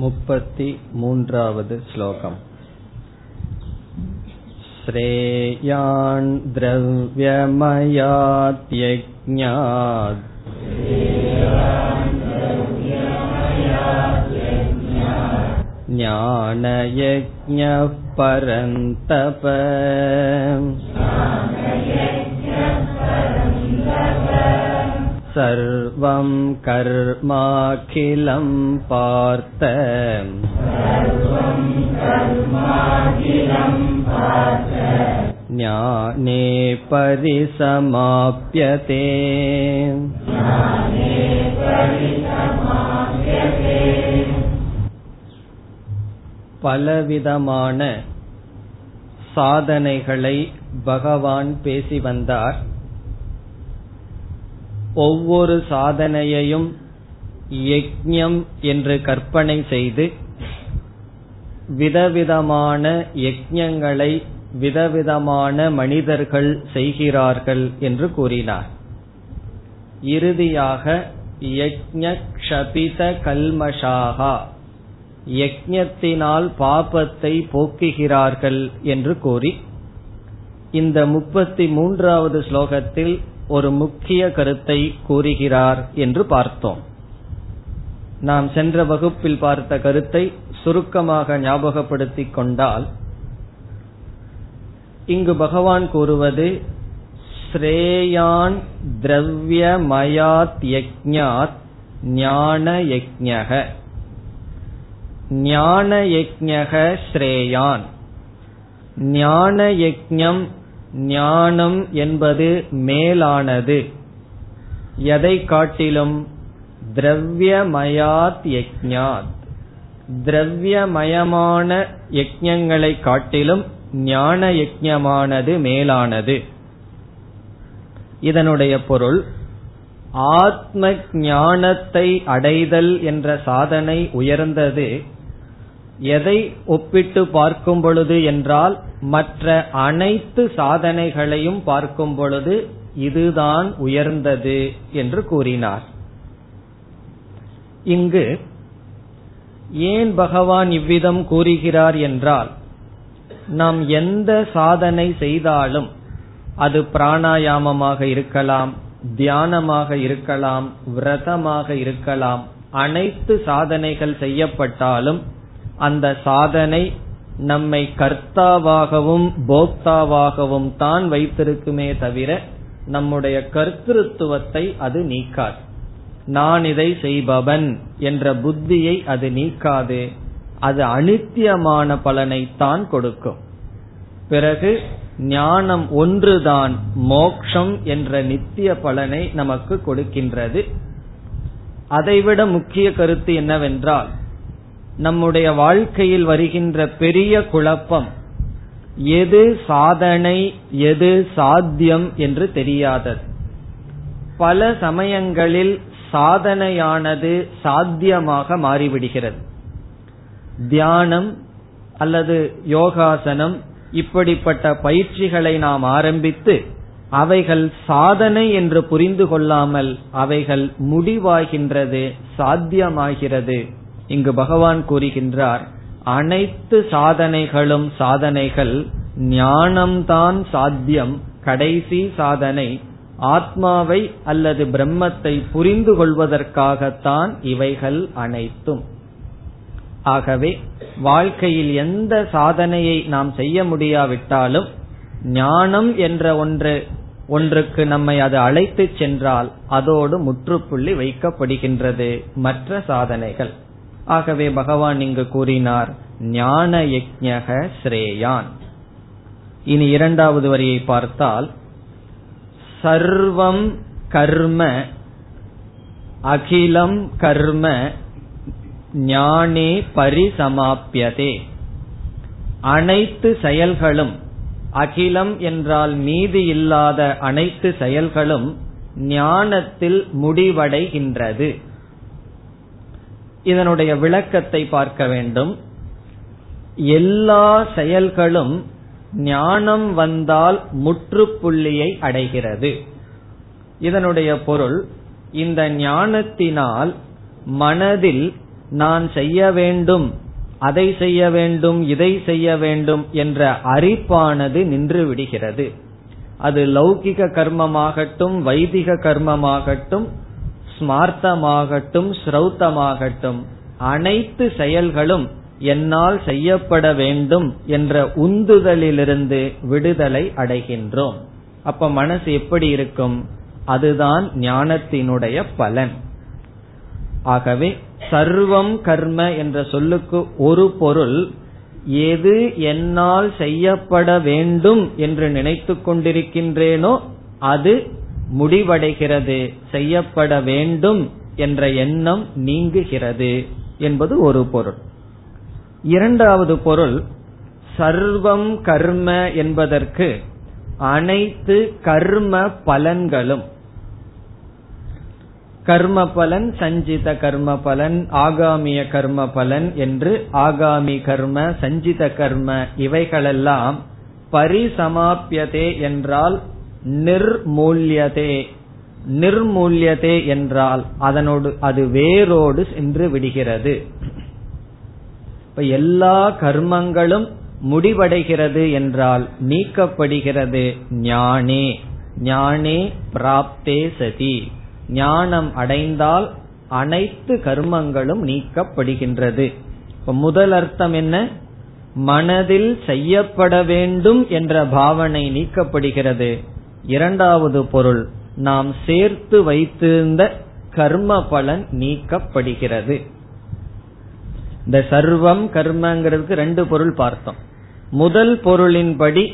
मुपति मून्रावद् श्लोकम् श्रेयान् द्रव्यमयात्यज्ञात् ज्ञानयज्ञः परन्तप सर्वं कर्माखिलं पार्थ ज्ञाने परिसमाप्यते பலவிதமான சாதனைகளை பகவான் பேசி வந்தார் ஒவ்வொரு சாதனையையும் யஜ்யம் என்று கற்பனை செய்து விதவிதமான யஜ்யங்களை விதவிதமான மனிதர்கள் செய்கிறார்கள் என்று கூறினார். இறுதியாக யஜ்ஞ க்ஷபித கல்மஷாகா யஜ்யத்தினால் பாபத்தை போக்குகிறார்கள் என்று கூறி இந்த முப்பத்தி மூன்றாவது ஸ்லோகத்தில் ஒரு முக்கிய கருத்தை கூறுகிறார் என்று பார்த்தோம். நாம் சென்ற வகுப்பில் பார்த்த கருத்தை சுருக்கமாக ஞாபகப்படுத்திக் கொண்டால் இங்கு பகவான் கூறுவது ஸ்ரேயான் திரவியமயாத் யக்ஞாத் ஞான யக்ஞக ஞான யக்ஞக ஸ்ரேயான். ஞான யக்ஞம் ஞானம் என்பது மேலானது. எதை காட்டிலும் திரவியமயாத் யஜ்ஞாத். திரவியமயமான யஜ்ஞங்களை காட்டிலும் ஞான யஜ்ஞமானது மேலானது. இதனுடைய பொருள் ஆத்ம ஞானத்தை அடைதல் என்ற சாதனை உயர்ந்தது. எதை ஒப்பிட்டு பார்க்கும் பொழுது என்றால் மற்ற அனைத்து சாதனைகளையும் பார்க்கும் பொழுது இதுதான் உயர்ந்தது என்று கூறினார். இங்கு ஏன் பகவான் இவ்விதம் கூறுகிறார் என்றால் நாம் எந்த சாதனை செய்தாலும் அது பிராணாயாமமாக இருக்கலாம் தியானமாக இருக்கலாம் விரதமாக இருக்கலாம் அனைத்து சாதனைகள் செய்யப்பட்டாலும் அந்த சாதனை நம்மை கர்த்தாவாகவும் போக்தாவாகவும் தான் வைத்திருக்குமே தவிர நம்முடைய கர்த்திருவத்தை அது நீக்காது. நான் இதை செய்பவன் என்ற புத்தியை அது நீக்காது. அது அனித்தியமான பலனை தான் கொடுக்கும். பிறகு ஞானம் ஒன்றுதான் மோக்ஷம் என்ற நித்திய பலனை நமக்கு கொடுக்கின்றது. அதைவிட முக்கிய கருத்து என்னவென்றால் நம்முடைய வாழ்க்கையில் வருகின்ற பெரிய குழப்பம் எது சாதனை எது சாத்தியம் என்று தெரியாதது. பல சமயங்களில் சாதனையானது சாத்தியமாக மாறிவிடுகிறது. தியானம் அல்லது யோகாசனம் இப்படிப்பட்ட பயிற்சிகளை நாம் ஆரம்பித்து அவைகள் சாதனை என்று புரிந்து கொள்ளாமல் அவைகள் முடிவாகின்றது சாத்தியமாகிறது. இங்கு பகவான் கூறுகின்றார் அனைத்து சாதனைகளும் சாதனைகள் ஞானம்தான் சாத்தியம் கடைசி சாதனை ஆத்மாவை அல்லது பிரம்மத்தை புரிந்து கொள்வதற்காகத்தான் இவைகள் அனைத்தும். ஆகவே வாழ்க்கையில் எந்த சாதனையை நாம் செய்ய முடியாவிட்டாலும் ஞானம் என்ற ஒன்று ஒன்றுக்கு நம்மை அது அழைத்து சென்றால் அதோடு முற்றுப்புள்ளி வைக்கப்படுகின்றது மற்ற சாதனைகள். ஆகவே பகவான் இங்கு கூறினார் ஞான யஜ்ஞக ஸ்ரேயான். இனி இரண்டாவது வரியை பார்த்தால் சர்வம் கர்ம அகிலம் கர்ம ஞானே பரிசமாப்பியதே அனைத்து செயல்களும் அகிலம் என்றால் மீதி இல்லாத அனைத்து செயல்களும் ஞானத்தில் முடிவடைகின்றது. இதனுடைய விளக்கத்தை பார்க்க வேண்டும். எல்லா செயல்களும் ஞானம் வந்தால் முற்றுப்புள்ளியை அடைகிறது. இதனுடைய பொருள் இந்த ஞானத்தினால் மனதில் நான் செய்ய வேண்டும் அதை செய்ய வேண்டும் இதை செய்ய வேண்டும் என்ற அறிப்பானது நின்று விடுகிறது. அது லௌகிக கர்மமாகட்டும் வைதிக கர்மமாகட்டும் ஸ்மார்த்தமாகட்டும் ஸ்ரௌத்தமாகட்டும் அனைத்து செயல்களும் என்னால் செய்யப்பட வேண்டும் என்ற உந்துதலிலிருந்து விடுதலை அடைகின்றோம். அப்ப மனசு எப்படி இருக்கும்? அதுதான் ஞானத்தினுடைய பலன். ஆகவே சர்வம் கர்ம என்ற சொல்லுக்கு ஒரு பொருள் எது என்னால் செய்யப்பட வேண்டும் என்று நினைத்து கொண்டிருக்கின்றேனோ அது முடிவடைகிறது செய்யப்பட வேண்டும் என்ற எண்ணம் நீங்குகிறது என்பது ஒரு பொருள். இரண்டாவது பொருள் சர்வம் கர்ம என்பதற்கு அனைத்து கர்ம பலன்களும். கர்ம பலன் சஞ்சித கர்ம பலன் ஆகாமிய கர்ம பலன் என்று ஆகாமி கர்ம சஞ்சித கர்ம இவைகளெல்லாம் பரிசமாப்பியதே என்றால் நிர்மூல்யதே. நிர்மூல்யதே என்றால் அதனோடு அது வேரோடு சென்று விடுகிறது. இப்ப எல்லா கர்மங்களும் முடிவடைகிறது என்றால் நீக்கப்படுகிறது ஞானே. ஞானே பிராப்தே சதி. ஞானம் அடைந்தால் அனைத்து கர்மங்களும் நீக்கப்படுகின்றது. இப்ப முதல் அர்த்தம் என்ன? மனதில் செய்யப்பட வேண்டும் என்ற பாவனை நீக்கப்படுகிறது. இரண்டாவது பொருள் நாம் சேர்த்து வைத்திருந்த கர்ம பலன் நீக்கப்படுகிறது. இந்த சர்வம் கர்மங்கிறதுக்கு ரெண்டு பொருள் பார்த்தோம். முதல் பொருளின்படி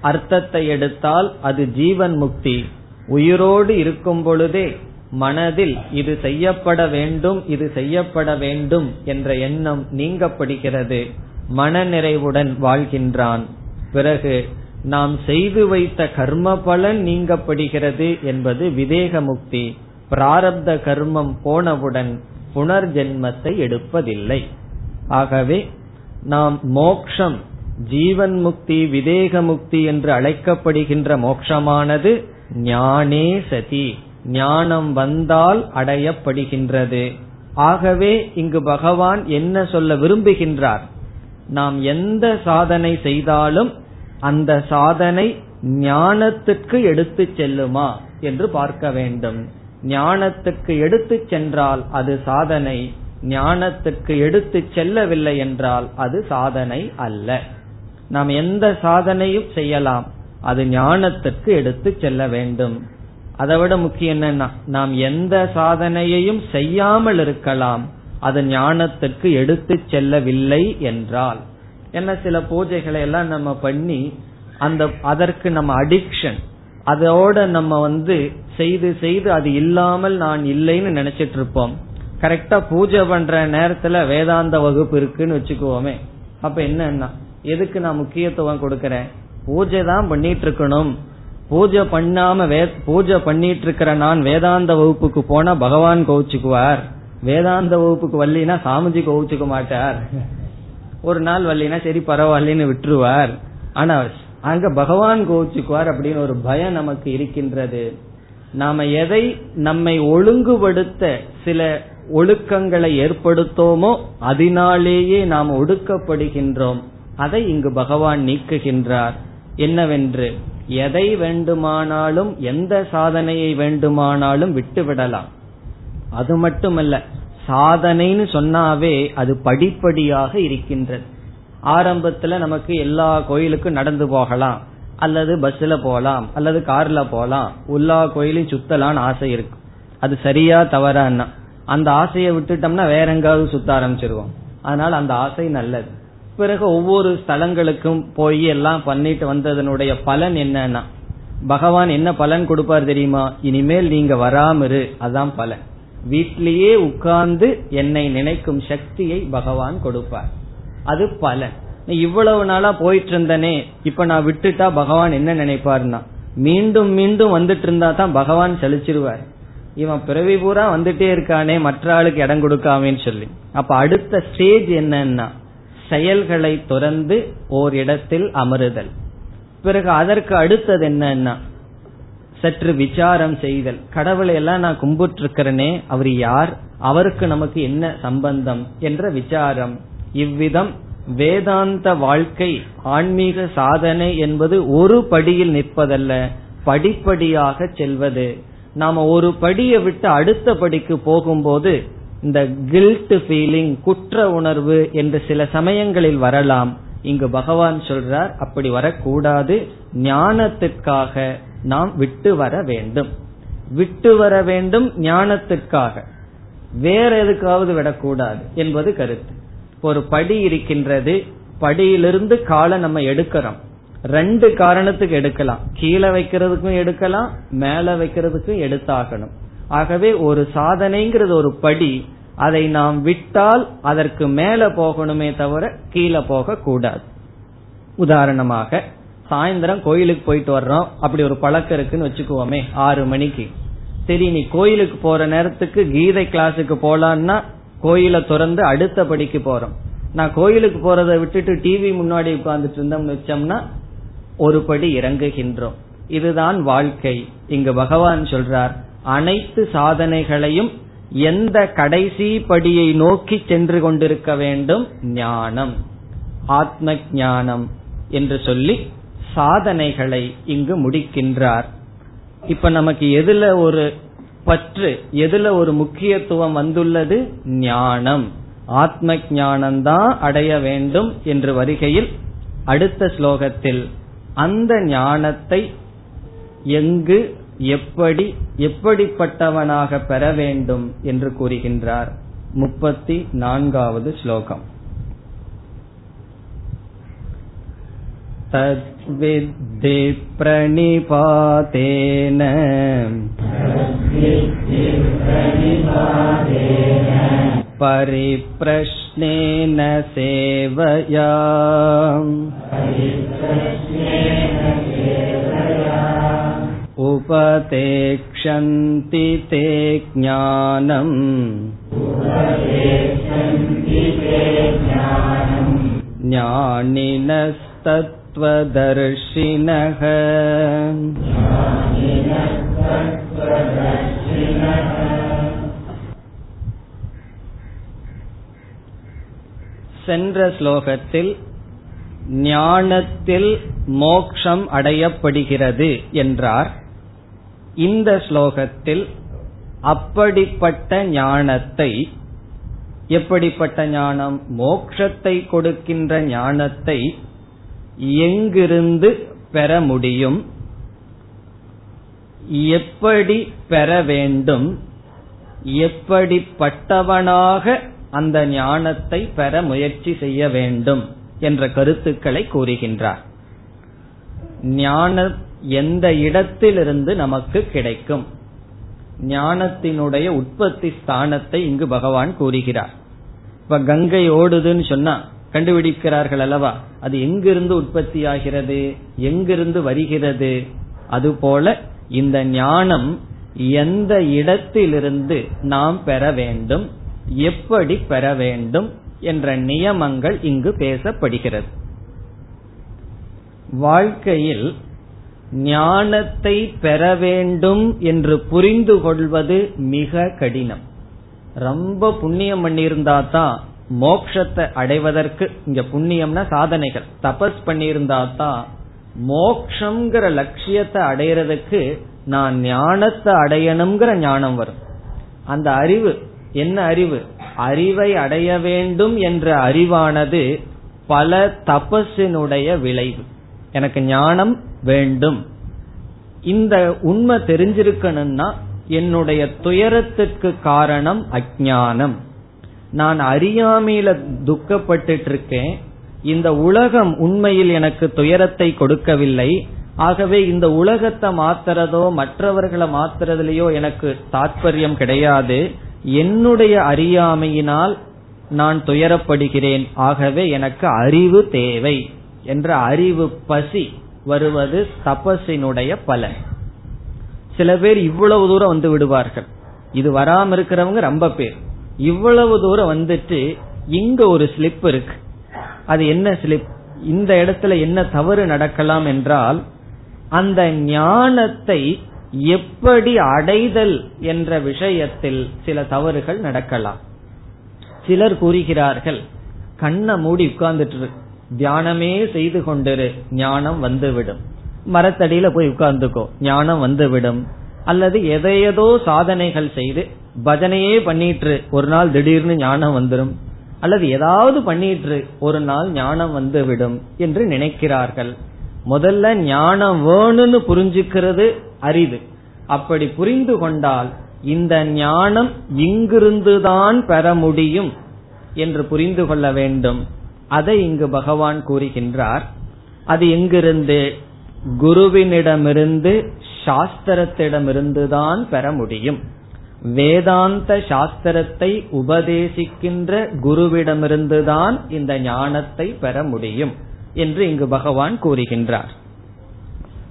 அர்த்தத்தை எடுத்தால் அது ஜீவன் முக்தி. உயிரோடு இருக்கும் பொழுதே மனதில் இது செய்யப்பட வேண்டும் இது செய்யப்பட வேண்டும் என்ற எண்ணம் நீங்கப்படுகிறது. மனநிறைவுடன் வாழ்கின்றான். பிறகு நாம் செய்து வைத்த கர்ம பலன் நீங்கப்படுகிறது என்பது விதேக முக்தி பிராரப்த கர்மம் போனவுடன் புனர்ஜென்மத்தை எடுப்பதில்லை. ஆகவே நாம் மோக்ஷம் ஜீவன் முக்தி விதேக முக்தி என்று அழைக்கப்படுகின்ற மோக்ஷமானது ஞானே சதி. ஞானம் வந்தால் அடையப்படுகின்றது. ஆகவே இங்கு பகவான் என்ன சொல்ல விரும்புகின்றார்? நாம் எந்த சாதனை செய்தாலும் அந்த சாதனை ஞானத்துக்கு எடுத்து செல்லுமா என்று பார்க்க வேண்டும். ஞானத்துக்கு எடுத்து சென்றால் அது சாதனை ஞானத்துக்கு எடுத்து செல்லவில்லை என்றால் அது சாதனை அல்ல. நாம் எந்த சாதனையும் செய்யலாம் அது ஞானத்துக்கு எடுத்து செல்ல வேண்டும். அதை விட முக்கியம் என்னன்னா நாம் எந்த சாதனையையும் செய்யாமல் இருக்கலாம் அது ஞானத்துக்கு எடுத்து செல்லவில்லை என்றால். என்ன சில பூஜைகளை எல்லாம் நம்ம பண்ணி அந்த அதற்கு நம்ம அடிக்ஷன் அதோட நம்ம வந்து செய்து செய்து அது இல்லாமல் நான் இல்லைன்னு நினைச்சிட்டு இருப்போம் கரெக்டா பூஜை பண்ற நேரத்துல வேதாந்த வகுப்பு இருக்குன்னு வச்சுக்குவோமே. அப்ப என்னன்னா எதுக்கு நான் முக்கியத்துவம் கொடுக்கறேன்? பூஜை தான் பண்ணிட்டு இருக்கணும் பூஜை பண்ணாம வே பூஜை பண்ணிட்டு இருக்கிற நான் வேதாந்த வகுப்புக்கு போனா பகவான் கோவிச்சுக்குவார். வேதாந்த வகுப்புக்கு வல்லினா சாமிஜி கோவிச்சுக்க மாட்டார். ஒரு நாள் வல்லினா சரி பரவாயில்லன்னு விட்டுருவார். ஆனா அங்க பகவான் கோவிச்சுக்குவார் அப்படின்னு ஒரு பயம் நமக்கு இருக்கின்றது. நாம எதை நம்மை ஒழுங்குபடுத்த சில ஒழுக்கங்களை ஏற்படுத்தோமோ அதனாலேயே நாம் ஒடுக்கப்படுகின்றோம். அதை இங்கு பகவான் நீக்குகின்றார். என்னவென்று எதை வேண்டுமானாலும் எந்த சாதனையை வேண்டுமானாலும் விட்டுவிடலாம். அது மட்டுமல்ல சாதனைன்னு சொன்னாவே அது படிப்படியாக இருக்கின்றது. ஆரம்பத்துல நமக்கு எல்லா கோயிலுக்கும் நடந்து போகலாம். அல்லது பஸ்ல போகலாம். அல்லது கார்ல போகலாம். எல்லா கோயிலையும் சுத்தலான்னு ஆசை இருக்கும் அது சரியா தவறான்னா. அந்த ஆசையை விட்டுட்டோம்னா வேற எங்காவது சுத்த ஆரம்பிச்சிருவோம். அதனால அந்த ஆசை நல்லது. பிறகு ஒவ்வொரு ஸ்தலங்களுக்கும் போய் எல்லாம் பண்ணிட்டு வந்ததனுடைய பலன் என்னன்னா பகவான் என்ன பலன் கொடுப்பார் தெரியுமா? இனிமேல் நீங்க வராமரு அதான் பலன். வீட்டிலேயே உட்கார்ந்து என்னை நினைக்கும் சக்தியை பகவான் கொடுப்பார். அது பலன். இவ்வளவு நாளா போயிட்டு இருந்தனே இப்ப நான் விட்டுட்டா பகவான் என்ன நினைப்பார்னா மீண்டும் மீண்டும் வந்துட்டு இருந்தா தான் பகவான் செழிச்சிருவார் இவன் பிறவி பூரா வந்துட்டே இருக்கானே மற்ற ஆளுக்கு இடம் கொடுக்காமேன்னு சொல்லி. அப்ப அடுத்த ஸ்டேஜ் என்னன்னா செயல்களை துறந்து ஓர் இடத்தில் அமருதல். பிறகு அதற்கு அடுத்தது என்னன்னா சற்று விசாரம் செய்தல். கடவுளை எல்லாம் நான் கும்பிட்டு இருக்கிறேனே அவர் யார்? அவருக்கு நமக்கு என்ன சம்பந்தம்? என்ற விசாரம். இவ்விதம் வேதாந்த வாழ்க்கை ஆன்மீக சாதனை என்பது ஒரு படியில் நிற்பதல்ல படிப்படியாக செல்வது. நாம ஒரு படியை விட்டு அடுத்த படிக்கு போகும்போது இந்த கில்ட் ஃபீலிங் குற்ற உணர்வு என்று சில சமயங்களில் வரலாம். இங்கு பகவான் சொல்றார் அப்படி வரக்கூடாது. ஞானத்திற்காக நாம் விட்டு வர வேண்டும். விட்டு வர வேண்டும் ஞானத்திற்காக. வேற எதுக்காவது விடக்கூடாது என்பது கருத்து. ஒரு படி இருக்கின்றது படியிலிருந்து காலை நம்ம எடுக்கிறோம். ரெண்டு காரணத்துக்கு எடுக்கலாம். கீழே வைக்கிறதுக்கும் எடுக்கலாம் மேல வைக்கிறதுக்கும் எடுத்தாகணும். ஆகவே ஒரு சாதனைங்கிறது ஒரு படி. அதை நாம் விட்டால் அதற்கு மேல போகணுமே தவிர கீழே போக கூடாது உதாரணமாக சாயந்தரம் கோயிலுக்கு போயிட்டு வர்றோம். அப்படி ஒரு பழக்கம் இருக்குன்னு வச்சுக்குவோமே ஆறு மணிக்கு. சரி நீ கோயிலுக்கு போற நேரத்துக்கு கீதை கிளாஸுக்கு போலான்னா கோயிலை திறந்து அடுத்த படிக்கு போறோம். நான் கோயிலுக்கு போறதை விட்டுட்டு டிவி முன்னாடி உட்கார்ந்துட்டு இருந்தோம்னு வச்சோம்னா ஒரு படி இறங்குகின்றோம். இதுதான் வாழ்க்கை. இங்கு பகவான் சொல்றார் அனைத்து சாதனைகளையும் எந்த கடைசி படியை நோக்கி சென்று கொண்டிருக்க வேண்டும்? ஞானம். ஆத்ம ஞானம் என்று சொல்லி சாதனைகளை இங்கு முடிக்கின்றார். இப்ப நமக்கு எதுல ஒரு பற்று எதுல ஒரு முக்கியத்துவம் வந்துள்ளது? ஞானம். ஆத்ம ஞானம்தான் அடைய வேண்டும் என்று வருகையில் அடுத்த ஸ்லோகத்தில் அந்த ஞானத்தை எங்கு எப்படி எப்படிப்பட்டவனாக பெற வேண்டும் என்று கூறுகின்றார். முப்பத்தி நான்காவது ஸ்லோகம். तद्विद्धि प्रणिपातेन परिप्रश्नेन सेवया उपतेक्षन्ति ते ज्ञानम् தத்துவதர்ஷினக. சென்ற ஸ்லோகத்தில் ஞானத்தில் மோக்ஷம் அடையப்படுகிறது என்றார். இந்த ஸ்லோகத்தில் அப்படிப்பட்ட ஞானத்தை எப்படிப்பட்ட ஞானம்? மோக்ஷத்தை கொடுக்கின்ற ஞானத்தை எங்கிருந்து பெற முடியும்? எப்படி பெற வேண்டும்? எப்படிப்பட்டவனாக அந்த ஞானத்தை பெற முயற்சி செய்ய வேண்டும் என்ற கருத்துக்களை கூறுகின்றார். ஞானம் எந்த இடத்திலிருந்து நமக்கு கிடைக்கும்? ஞானத்தினுடைய உற்பத்தி ஸ்தானத்தை இங்கு பகவான் கூறுகிறார். இப்ப கங்கை ஓடுதுன்னு சொன்னா கண்டுபிடிக்கிறார்கள் அல்லவா? அது எங்கிருந்து உற்பத்தி ஆகிறது எங்கிருந்து வருகிறது? அதுபோல இந்த ஞானம் எந்த இடத்திலிருந்து நாம் பெற வேண்டும்? எப்படி பெற வேண்டும்? என்ற நியமங்கள் இங்கு பேசப்படுகிறது. வாழ்க்கையில் ஞானத்தை பெற வேண்டும் என்று புரிந்து கொள்வது மிக கடினம். ரொம்ப புண்ணியம் பண்ணியிருந்தா தான் மோக்ஷத்தை அடைவதற்கு இங்க புண்ணியம்னா சாதனைகள். தபஸ் பண்ணியிருந்தா தான் மோக்ஷங்கிற லட்சியத்தை அடையிறதுக்கு நான் ஞானத்தை அடையணுங்கிற ஞானம் வரும். அந்த அறிவு என்ன அறிவு? அறிவை அடைய வேண்டும் என்ற அறிவானது பல தபஸினுடைய விளைவு. எனக்கு ஞானம் வேண்டும். இந்த உண்மை தெரிஞ்சிருக்கணும்னா என்னுடைய துயரத்துக்கு காரணம் அஜானம் நான் அறியாமையில துக்கப்பட்டு இருக்கேன் இந்த உலகம் உண்மையில் எனக்கு துயரத்தை கொடுக்கவில்லை. ஆகவே இந்த உலகத்தை மாத்துறதோ மற்றவர்களை மாத்துறதுலயோ எனக்கு தாற்பயம் கிடையாது. என்னுடைய அறியாமையினால் நான் துயரப்படுகிறேன். ஆகவே எனக்கு அறிவு தேவை என்ற அறிவு பசி வருவது தபசினுடைய பலன். சில பேர் இவ்வளவு தூரம் வந்து விடுவார்கள். இது வராம இருக்கிறவங்க ரொம்ப பேர். இவ்வளவு தூரம் வந்துட்டு இங்க ஒரு ஸ்லிப் இருக்கு. அது என்ன ஸ்லிப் இந்த இடத்துல என்ன தவறு நடக்கலாம் என்றால் அந்த ஞானத்தை எப்படி அடைதல் என்ற விஷயத்தில் சில தவறுகள் நடக்கலாம். சிலர் கூறுகிறார்கள் கண்ணை மூடி உட்கார்ந்துட்டு தியானமே செய்து கொண்டிரு ஞானம் வந்துவிடும். மரத்தடியில போய் உட்கார்ந்துக்கோ ஞானம் வந்துவிடும். அல்லது எதையதோ சாதனைகள் செய்து பஜனையே பண்ணிட்டு ஒரு நாள் திடீர்னு ஞானம் வந்துடும் அல்லது ஏதாவது பண்ணிட்டு ஒரு நாள் ஞானம் வந்து விடும் என்று நினைக்கிறார்கள். முதல்ல ஞானம் வேணும்னு புரிஞ்சுக்கிறது அரிது. அப்படி புரிந்து கொண்டால் இந்த ஞானம் இங்கிருந்துதான் பெற முடியும் என்று புரிந்து கொள்ள வேண்டும். அதை இங்கு பகவான் கூறுகின்றார். அது எங்கிருந்து? குருவினிடமிருந்து சாஸ்திரத்திடமிருந்துதான் பெற முடியும். வேதாந்த சாஸ்திரத்தை உபதேசிக்கின்ற குருவிடமிருந்துதான் இந்த ஞானத்தை பெற முடியும் என்று இங்கு பகவான் கூறுகின்றார்.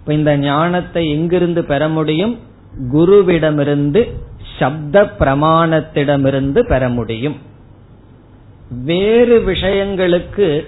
இந்த ஞானத்தை எங்கிருந்து பெற முடியும்? குருவிடமிருந்து சப்த பிரமாணத்திடமிருந்து பெற முடியும். வேறு விஷயங்களுக்கு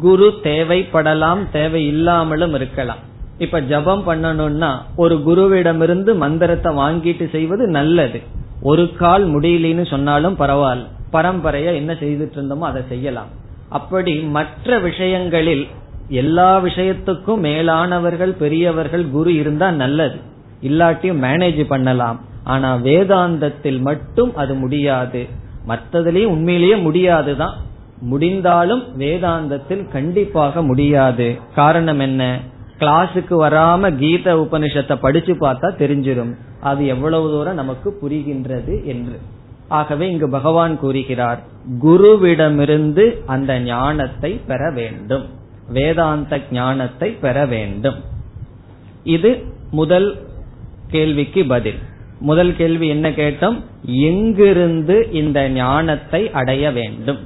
குரு தேவைப்படலாம் தேவை இல்லாமலும் இருக்கலாம். இப்ப ஜபம் பண்ணணும்னா ஒரு குருவிடமிருந்து மந்திரத்தை வாங்கிட்டு செய்வது நல்லது. ஒரு கால் முடியலன்னு சொன்னாலும் பரவாயில்ல. பரம்பரையா என்ன செய்துட்டு இருந்தோமோ அதை செய்யலாம். அப்படி மற்ற விஷயங்களில் எல்லா விஷயத்துக்கும் மேலானவர்கள் பெரியவர்கள் குரு இருந்தா நல்லது. இல்லாட்டியும் மேனேஜ் பண்ணலாம். ஆனா வேதாந்தத்தில் மட்டும் அது முடியாது. மற்றதுலயும் உண்மையிலேயே முடியாதுதான். முடிந்தாலும் வேதாந்தத்தில் கண்டிப்பாக முடியாது. காரணம் என்ன? கிளாஸுக்கு வராம கீத உபனிஷத்தை படிச்சு பார்த்தா தெரிஞ்சிடும் அது எவ்வளவு தூரம் நமக்கு புரிகின்றது என்று. ஆகவே இங்கு பகவான் கூறுகிறார் குருவிடமிருந்து அந்த ஞானத்தை பெற வேண்டும். வேதாந்த ஞானத்தை பெற வேண்டும். இது முதல் கேள்விக்கு பதில். முதல் கேள்வி என்ன கேட்டோம்? எங்கிருந்து இந்த ஞானத்தை அடைய வேண்டும்?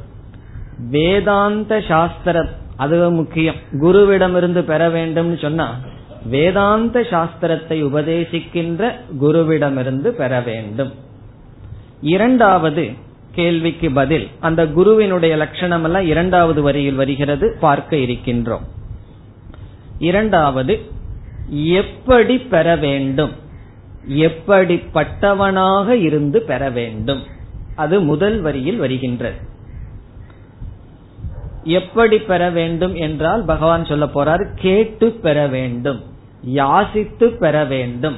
வேதாந்த சாஸ்திர அது முக்கியம். குருவிடமிருந்து பெற வேண்டும் சொன்னா வேதாந்த சாஸ்திரத்தை உபதேசிக்கின்ற குருவிடமிருந்து பெற வேண்டும். இரண்டாவது கேள்விக்கு பதில் அந்த குருவினுடைய லட்சணம் எல்லாம் இரண்டாவது வரியில் வருகிறது பார்க்க இருக்கின்றோம். இரண்டாவது எப்படி பெற வேண்டும்? எப்படிப்பட்டவனாக இருந்து பெற வேண்டும்? அது முதல் வரியில் வருகின்றது. எப்படி பெற வேண்டும் என்றால் பகவான் சொல்ல போறார் கேட்டு பெற வேண்டும் யாசித்து பெற வேண்டும்.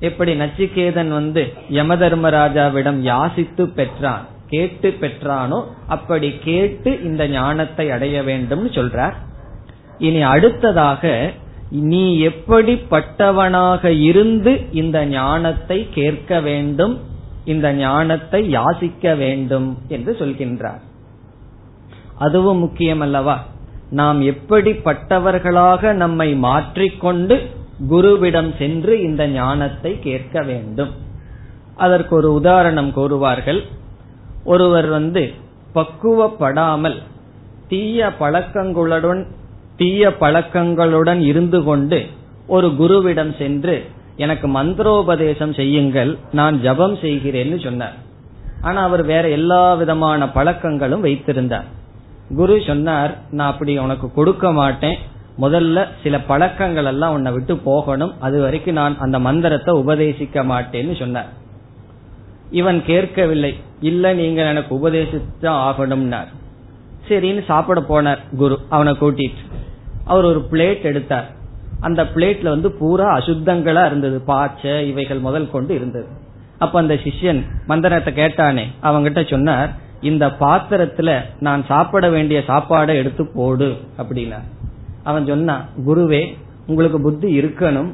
எப்படி நச்சிகேதன் வந்து யம தர்மராஜாவிடம் யாசித்து பெற்றான் கேட்டு பெற்றானோ அப்படி கேட்டு இந்த ஞானத்தை அடைய வேண்டும் சொல்றார். இனி அடுத்ததாக நீ எப்படிப்பட்டவனாக இருந்து இந்த ஞானத்தை கேட்க வேண்டும் இந்த ஞானத்தை யாசிக்க வேண்டும் என்று சொல்கின்றார். அதுவும் முக்கியம் அல்லவா நாம் எப்படிப்பட்டவர்களாக நம்மை மாற்றிக்கொண்டு குருவிடம் சென்று இந்த ஞானத்தை கேட்க வேண்டும். அதற்கு ஒரு உதாரணம் கூறுவார்கள். ஒருவர் வந்து பக்குவப்படாமல் தீய பழக்கங்களுடன் தீய பழக்கங்களுடன் இருந்து கொண்டு ஒரு குருவிடம் சென்று எனக்கு மந்திரோபதேசம் செய்யுங்கள் நான் ஜபம் செய்கிறேன்னு சொன்னார். ஆனா அவர் வேற எல்லா விதமான பழக்கங்களும் வைத்திருந்தார். குரு சொன்னார் நான் அப்படி உனக்கு கொடுக்க மாட்டேன். முதல்ல சில பழக்கங்கள் எல்லாம் உன்னை விட்டு போகணும். அது வரைக்கும் நான் அந்த மந்திரத்தை உபதேசிக்க மாட்டேன்னு சொன்னார். இவன் கேட்கவில்லை. இல்ல நீங்க எனக்கு உபதேசித்தான் ஆகணும்னார். சரின்னு சாப்பிட போனார் குரு அவனை கூட்டிட்டு. அவர் ஒரு பிளேட் எடுத்தார். அந்த பிளேட்ல வந்து பூரா அசுத்தங்களா இருந்தது. பாச்ச இவைகள் முதல் கொண்டு இருந்தது. அப்ப அந்த சிஷ்யன் மந்திரத்தை கேட்டானே அவங்கிட்ட சொன்னார் இந்த பாத்திரத்துல நான் சாப்பிட வேண்டிய சாப்பாடை எடுத்து போடு அப்படின்னா. அவன் சொன்னான் குருவே உங்களுக்கு புத்தி இருக்கணும்.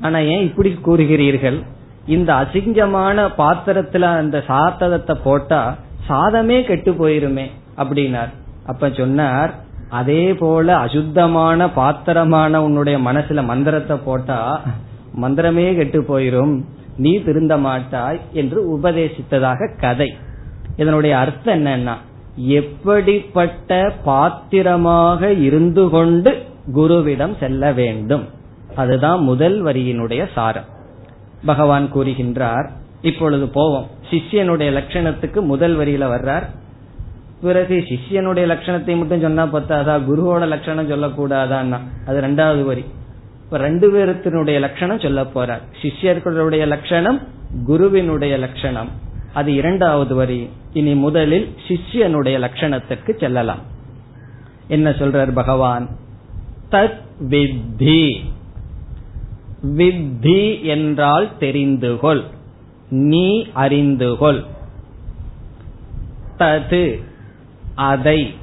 ஆனா ஏன் இப்படி கூறுகிறீர்கள்? இந்த அசிங்கமான பாத்திரத்துல அந்த சாதகத்தை போட்டா சாதமே கெட்டு போயிருமே அப்படின்னார். அப்ப சொன்னார் அதே போல அசுத்தமான பாத்திரமான உன்னுடைய மனசுல மந்திரத்தை போட்டா மந்திரமே கெட்டு போயிரும். நீ திருந்த மாட்டாய் என்று உபதேசித்ததாக கதை. இதனுடைய அர்த்தம் என்னன்னா எப்படிப்பட்ட பாத்திரமாக இருந்து கொண்டு குருவிடம் செல்ல வேண்டும்? அதுதான் முதல் வரியினுடைய சாரம். பகவான் கூறுகின்றார் இப்பொழுது போவோம். சிஷ்யனுடைய லட்சணத்துக்கு முதல் வரியில வர்றார். பிறகு சிஷ்யனுடைய லட்சணத்தை மட்டும் சொன்னா பத்தாதா? குருவோட லட்சணம் சொல்லக்கூடாதான்னா? அது ரெண்டாவது வரி. இப்ப ரெண்டு பேருத்தினுடைய லட்சணம் சொல்ல போறார். சிஷ்யர்களுடைய லட்சணம் குருவினுடைய லட்சணம். அது இரண்டாவது வரி. இனி முதலில் சிஷ்யனுடைய லட்சணத்துக்கு செல்லலாம். என்ன சொல்றார் பகவான்? தத் வித்தி. வித்தி என்றால் தெரிந்துகொள். நீ அறிந்துகொள். தது அதை.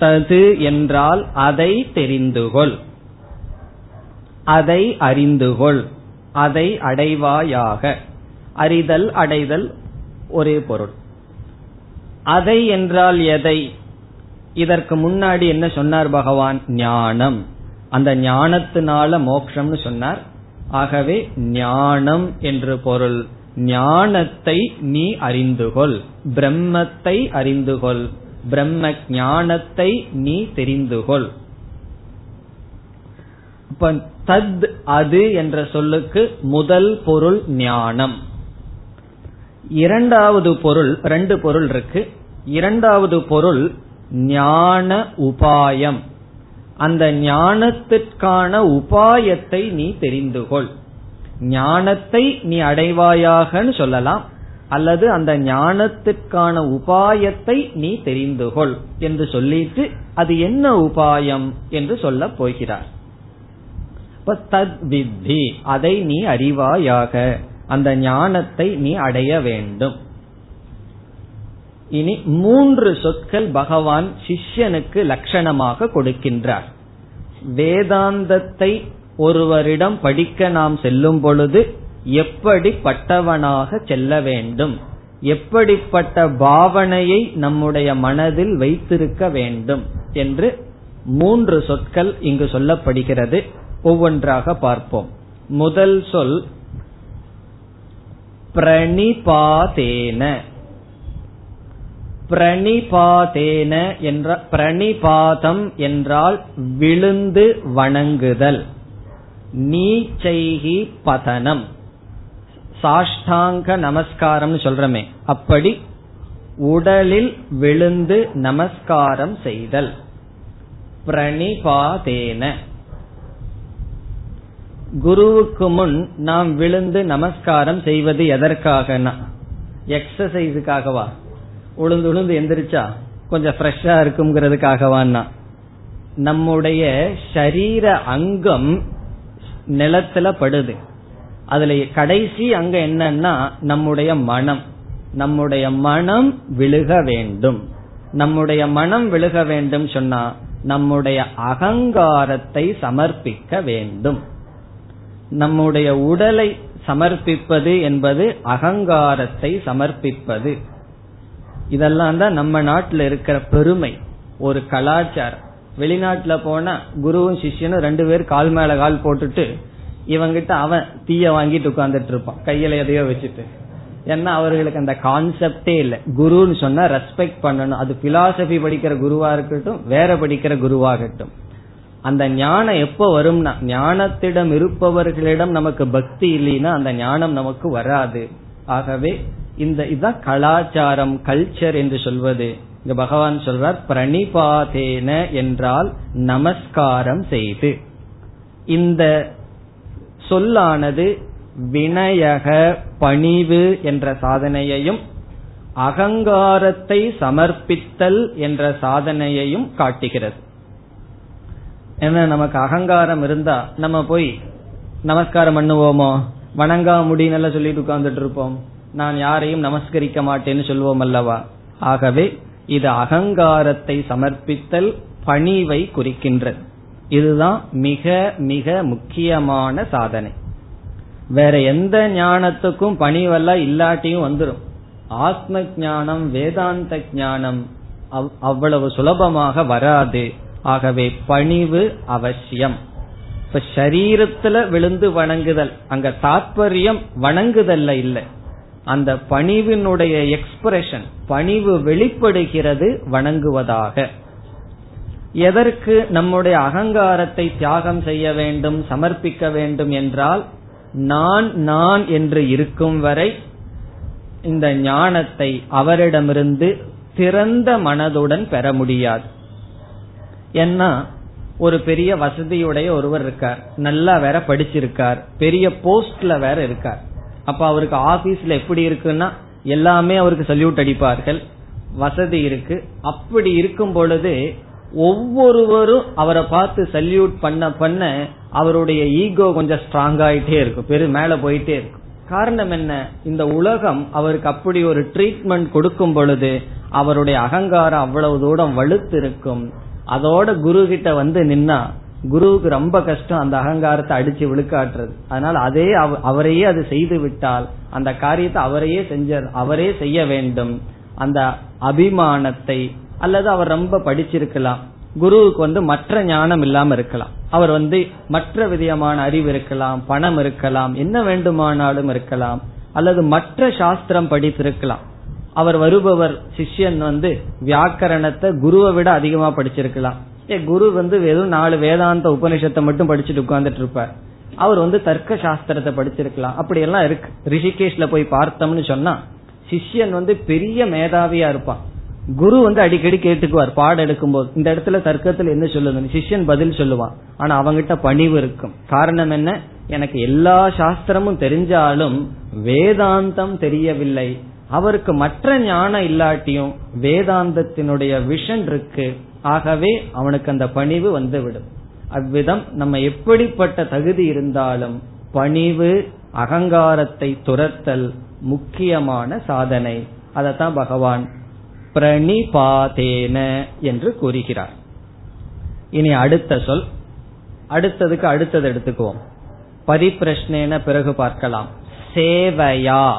தது என்றால் அதை தெரிந்துகொள். அதை அறிந்துகொள். அதை அடைவாயாக. அறிதல் அடைதல் ஒரே பொருள். அதை என்றால் எதை? இதற்கு முன்னாடி என்ன சொன்னார் பகவான்? ஞானம். அந்த ஞானத்தினால மோக்ஷம்னு சொன்னார். ஆகவே ஞானம் என்று பொருள். ஞானத்தை நீ அறிந்துகொள். பிரம்மத்தை அறிந்துகொள். பிரம்ம ஞானத்தை நீ தெரிந்துகொள். தத் அது என்ற சொல்லுக்கு முதல் பொருள் ஞானம். இரண்டாவது பொருள் ரெண்டு பொருள் இருக்கு. இரண்டாவது பொருள் ஞான உபாயம். அந்த ஞானத்திற்கான உபாயத்தை நீ தெரிந்து கொள். ஞானத்தை நீ அடைவாயாகன்னு சொல்லலாம். அல்லது அந்த ஞானத்திற்கான உபாயத்தை நீ தெரிந்து கொள் என்று சொல்லிட்டு அது என்ன உபாயம் என்று சொல்ல போகிறார். தத் வித்தி அதை நீ அறிவாயாக. அந்த ஞானத்தை நீ அடைய வேண்டும். இனி மூன்று சொற்கள் பகவான் சிஷ்யனுக்கு லட்சணமாக கொடுக்கின்றார். வேதாந்தத்தை ஒருவரிடம் படிக்க நாம் செல்லும் பொழுது எப்படிப்பட்டவனாக செல்ல வேண்டும்? எப்படிப்பட்ட பாவனையை நம்முடைய மனதில் வைத்திருக்க வேண்டும்? என்று மூன்று சொற்கள் இங்கு சொல்லப்படுகிறது. ஒவ்வொன்றாக பார்ப்போம். முதல் சொல் பிரணிபாதேன. பிரணிபாதேன என்ற பிரணிபாதம் என்றால் விழுந்து வணங்குதல். நீச்சைகி பதனம். சாஷ்டாங்க நமஸ்காரம் சொல்றமே. அப்படி உடலில் விழுந்து நமஸ்காரம் செய்தல். பிரணிபாதேன. குருவுக்கு முன் நாம் விழுந்து நமஸ்காரம் செய்வது எதற்காகனா? எக்ஸசைஸுக்காகவா உளுந்து உளுந்து எந்திரிச்சா கொஞ்சம் ஃப்ரெஷ்ஷா இருக்குங்கிறதுக்காகவான்னா நம்முடைய ஷரீர அங்கம் நிலத்துல படுது. அதுல கடைசி அங்க என்னன்னா நம்முடைய மனம். நம்முடைய மனம் விழுக வேண்டும். நம்முடைய மனம் விழுக வேண்டும் சொன்னா நம்முடைய அகங்காரத்தை சமர்ப்பிக்க வேண்டும். நம்முடைய உடலை சமர்ப்பிப்பது என்பது அகங்காரத்தை சமர்ப்பிப்பது. இதெல்லாம் தான் நம்ம நாட்டில் இருக்கிற பெருமை ஒரு கலாச்சாரம். வெளிநாட்டுல போனா குருவும் சிஷ்யனும் ரெண்டு பேரும் கால் மேல கால் போட்டுட்டு இவங்கிட்ட அவன் தீய வாங்கிட்டு உட்கார்ந்துட்டு இருப்பான். கையில எதையோ வச்சுட்டு. ஏன்னா அவர்களுக்கு அந்த கான்செப்டே இல்லை. குருன்னு சொன்னா ரெஸ்பெக்ட் பண்ணணும். அது பிலாசபி படிக்கிற குருவா இருக்கட்டும் வேற படிக்கிற குருவாகட்டும் அந்த ஞானம் எப்ப வரும்னா ஞானத்திடம் இருப்பவர்களிடம் நமக்கு பக்தி இல்லைன்னா அந்த ஞானம் நமக்கு வராது. ஆகவே இந்த இதுதான் கலாச்சாரம் கல்ச்சர் என்று சொல்வது. இங்க பகவான் சொல்றார் பிரணிபாதேன என்றால் நமஸ்காரம் செய்து. இந்த சொல்லானது வினயக பணிவு என்ற சாதனையையும் அகங்காரத்தை சமர்ப்பித்தல் என்ற சாதனையையும் காட்டுகிறது. ஏன்னா நமக்கு அகங்காரம் இருந்தா நம்ம போய் நமஸ்காரம் பண்ணுவோமோ? வணங்கா முடின்னு சொல்லிட்டு உட்கார்ந்துட்டு இருப்போம். நான் யாரையும் நமஸ்கரிக்க மாட்டேன்னு சொல்வோம் அல்லவா? ஆகவே இது அகங்காரத்தை சமர்ப்பித்தல் பணிவை குறிக்கின்றது. இதுதான் மிக மிக முக்கியமான சாதனை. வேற எந்த ஞானத்துக்கும் பணிவெல்லாம் இல்லாட்டியும் வந்துடும் ஆத்ம ஞானம் வேதாந்த ஞானம் அவ்வளவு சுலபமாக வராது. ஆகவே பணிவு அவசியம். இப்ப சரீரத்துல விழுந்து வணங்குதல் அங்க தாத்பரியம் வணங்குதல்ல இல்லை. அந்த பணிவினுடைய எக்ஸ்பிரஷன் பணிவு வெளிப்படுகிறது வணங்குவதாக. எதற்கு நம்முடைய அகங்காரத்தை தியாகம் செய்ய வேண்டும் சமர்ப்பிக்க வேண்டும் என்றால் நான் நான் என்று இருக்கும் வரை இந்த ஞானத்தை அவரிடமிருந்து திறந்த மனதுடன் பெற முடியாது. ஏன்னா ஒரு பெரிய வசதியுடைய ஒருவர் இருக்கார். நல்லா வேற படிச்சிருக்கார். பெரிய போஸ்ட்ல வேற இருக்கார். அப்ப அவருக்கு ஆபீஸ்ல எப்படி இருக்குன்னா எல்லாமே அவருக்கு சல்யூட் அடிப்பார்கள். வசதி இருக்கு. அப்படி இருக்கும் பொழுது ஒவ்வொருவரும் அவரை பார்த்து சல்யூட் பண்ண பண்ண அவருடைய ஈகோ கொஞ்சம் ஸ்ட்ராங் ஆயிட்டே இருக்கும். பெரு மேல போயிட்டே இருக்கும். காரணம் என்ன? இந்த உலகம் அவருக்கு அப்படி ஒரு ட்ரீட்மெண்ட் கொடுக்கும் பொழுது அவருடைய அகங்காரம் அவ்வளவு தூரம் வலுத்து இருக்கும். அதோட குரு கிட்ட வந்து நின்னா குருவுக்கு ரொம்ப கஷ்டம் அந்த அகங்காரத்தை அடிச்சு விழுக்காட்டுறது. அதனால அதே அவரையே அது செய்து விட்டால் அந்த காரியத்தை அவரையே செஞ்ச அவரே செய்ய வேண்டும். அந்த அபிமானத்தை அல்லது அவர் ரொம்ப படிச்சிருக்கலாம். குருவுக்கு வந்து மற்ற ஞானம் இல்லாம இருக்கலாம். அவர் வந்து மற்ற விதமான அறிவு இருக்கலாம் பணம் இருக்கலாம் என்ன வேண்டுமானாலும் இருக்கலாம் அல்லது மற்ற சாஸ்திரம் படித்திருக்கலாம். அவர் வருபவர் சிஷ்யன் வந்து வியாக்கரணத்தை குருவை விட அதிகமா படிச்சிருக்கலாம். ஏ குரு வந்து வெறும் நாலு வேதாந்த உபனிஷத்தை மட்டும் படிச்சுட்டு உட்கார்ந்துட்டு இருப்பார். அவர் வந்து தர்க்க சாஸ்திரத்தை படிச்சிருக்கலாம். அப்படி எல்லாம் இருக்கு. ரிஷிகேஷ்ல போய் பார்த்தோம்னு சொன்னா சிஷ்யன் வந்து பெரிய மேதாவியா இருப்பான். குரு வந்து அடிக்கடி கேட்டுக்குவார் பாடம் எடுக்கும்போது. இந்த இடத்துல தர்க்கத்தில் என்ன சொல்லுதுன்னு? சிஷ்யன் பதில் சொல்லுவான். ஆனா அவங்கிட்ட பணிவு இருக்கும். காரணம் என்ன? எனக்கு எல்லா சாஸ்திரமும் தெரிஞ்சாலும் வேதாந்தம் தெரியவில்லை. அவருக்கு மற்ற ஞானம் இல்லாட்டியும் வேதாந்தத்தினுடைய விஷன் இருக்கு. ஆகவே அவனுக்கு அந்த பணிவு வந்துவிடும். அவ்விதம் நம்ம எப்படிப்பட்ட தகுதி இருந்தாலும் பணிவு அகங்காரத்தை துரத்தல் முக்கியமான சாதனை. அதத்தான் பகவான் பிரணிபாதேன என்று கூறுகிறார். இனி அடுத்த சொல். அடுத்ததுக்கு அடுத்தது எடுத்துக்குவோம். பரிப்பிரஷ்னேன பிறகு பார்க்கலாம். சேவையா.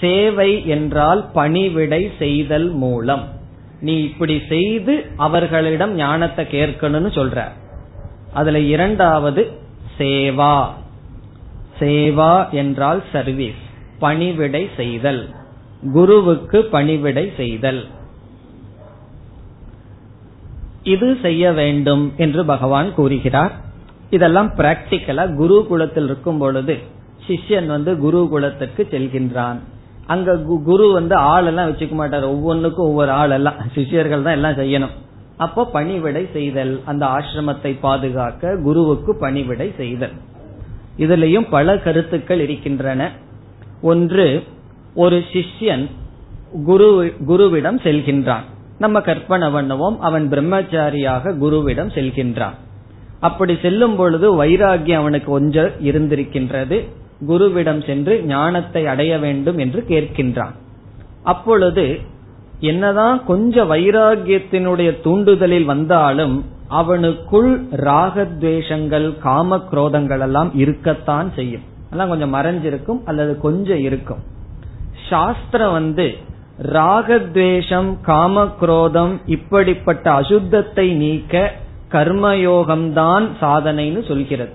சேவை என்றால் பணிவிடை செய்தல் மூலம். நீ இப்படி செய்து அவர்களிடம் ஞானத்தை கேட்கணும்னு சொல்ற. அதுல இரண்டாவது சேவா. சேவா என்றால் சர்வீஸ் பணிவிடை செய்தல். குருவுக்கு பணிவிடை செய்தல். இது செய்ய வேண்டும் என்று பகவான் கூறுகிறார். இதெல்லாம் பிராக்டிக்கலா குரு குலத்தில் இருக்கும் பொழுது சிஷ்யன் வந்து குருகுலத்துக்கு செல்கின்றான். அங்க குரு வந்து ஆள் எல்லாம் வச்சுக்க மாட்டார். ஒவ்வொன்றுக்கும் ஒவ்வொரு ஆள் எல்லாம். சிஷியர்கள் தான் எல்லாம் செய்யணும். அப்போ பணிவிடை செய்தல் அந்த ஆசிரமத்தை பாதுகாக்க குருவுக்கு பணிவிடை செய்தல். இதுலயும் பல கருத்துக்கள் இருக்கின்றன. ஒன்று ஒரு சிஷ்யன் குரு குருவிடம் செல்கின்றான். நம்ம கற்பனை பண்ணுவோம். அவன் பிரம்மச்சாரியாக குருவிடம் செல்கின்றான். அப்படி செல்லும் பொழுது வைராகியம் அவனுக்கு கொஞ்சம் இருந்திருக்கின்றது. குருவிடம் சென்று ஞானத்தை அடைய வேண்டும் என்று கேட்கின்றான். அப்பொழுது என்னதான் கொஞ்ச வைராகியத்தினுடைய தூண்டுதலில் வந்தாலும் அவனுக்குள் ராகத்வேஷங்கள் காம குரோதங்கள் எல்லாம் இருக்கத்தான் செய்யும். அதெல்லாம் கொஞ்சம் மறைஞ்சிருக்கும் அல்லது கொஞ்சம் இருக்கும். சாஸ்திரம் வந்து ராகத்வேஷம் காம குரோதம் இப்படிப்பட்ட அசுத்தத்தை நீக்க கர்மயோகம்தான் சாதனைன்னு சொல்கிறது.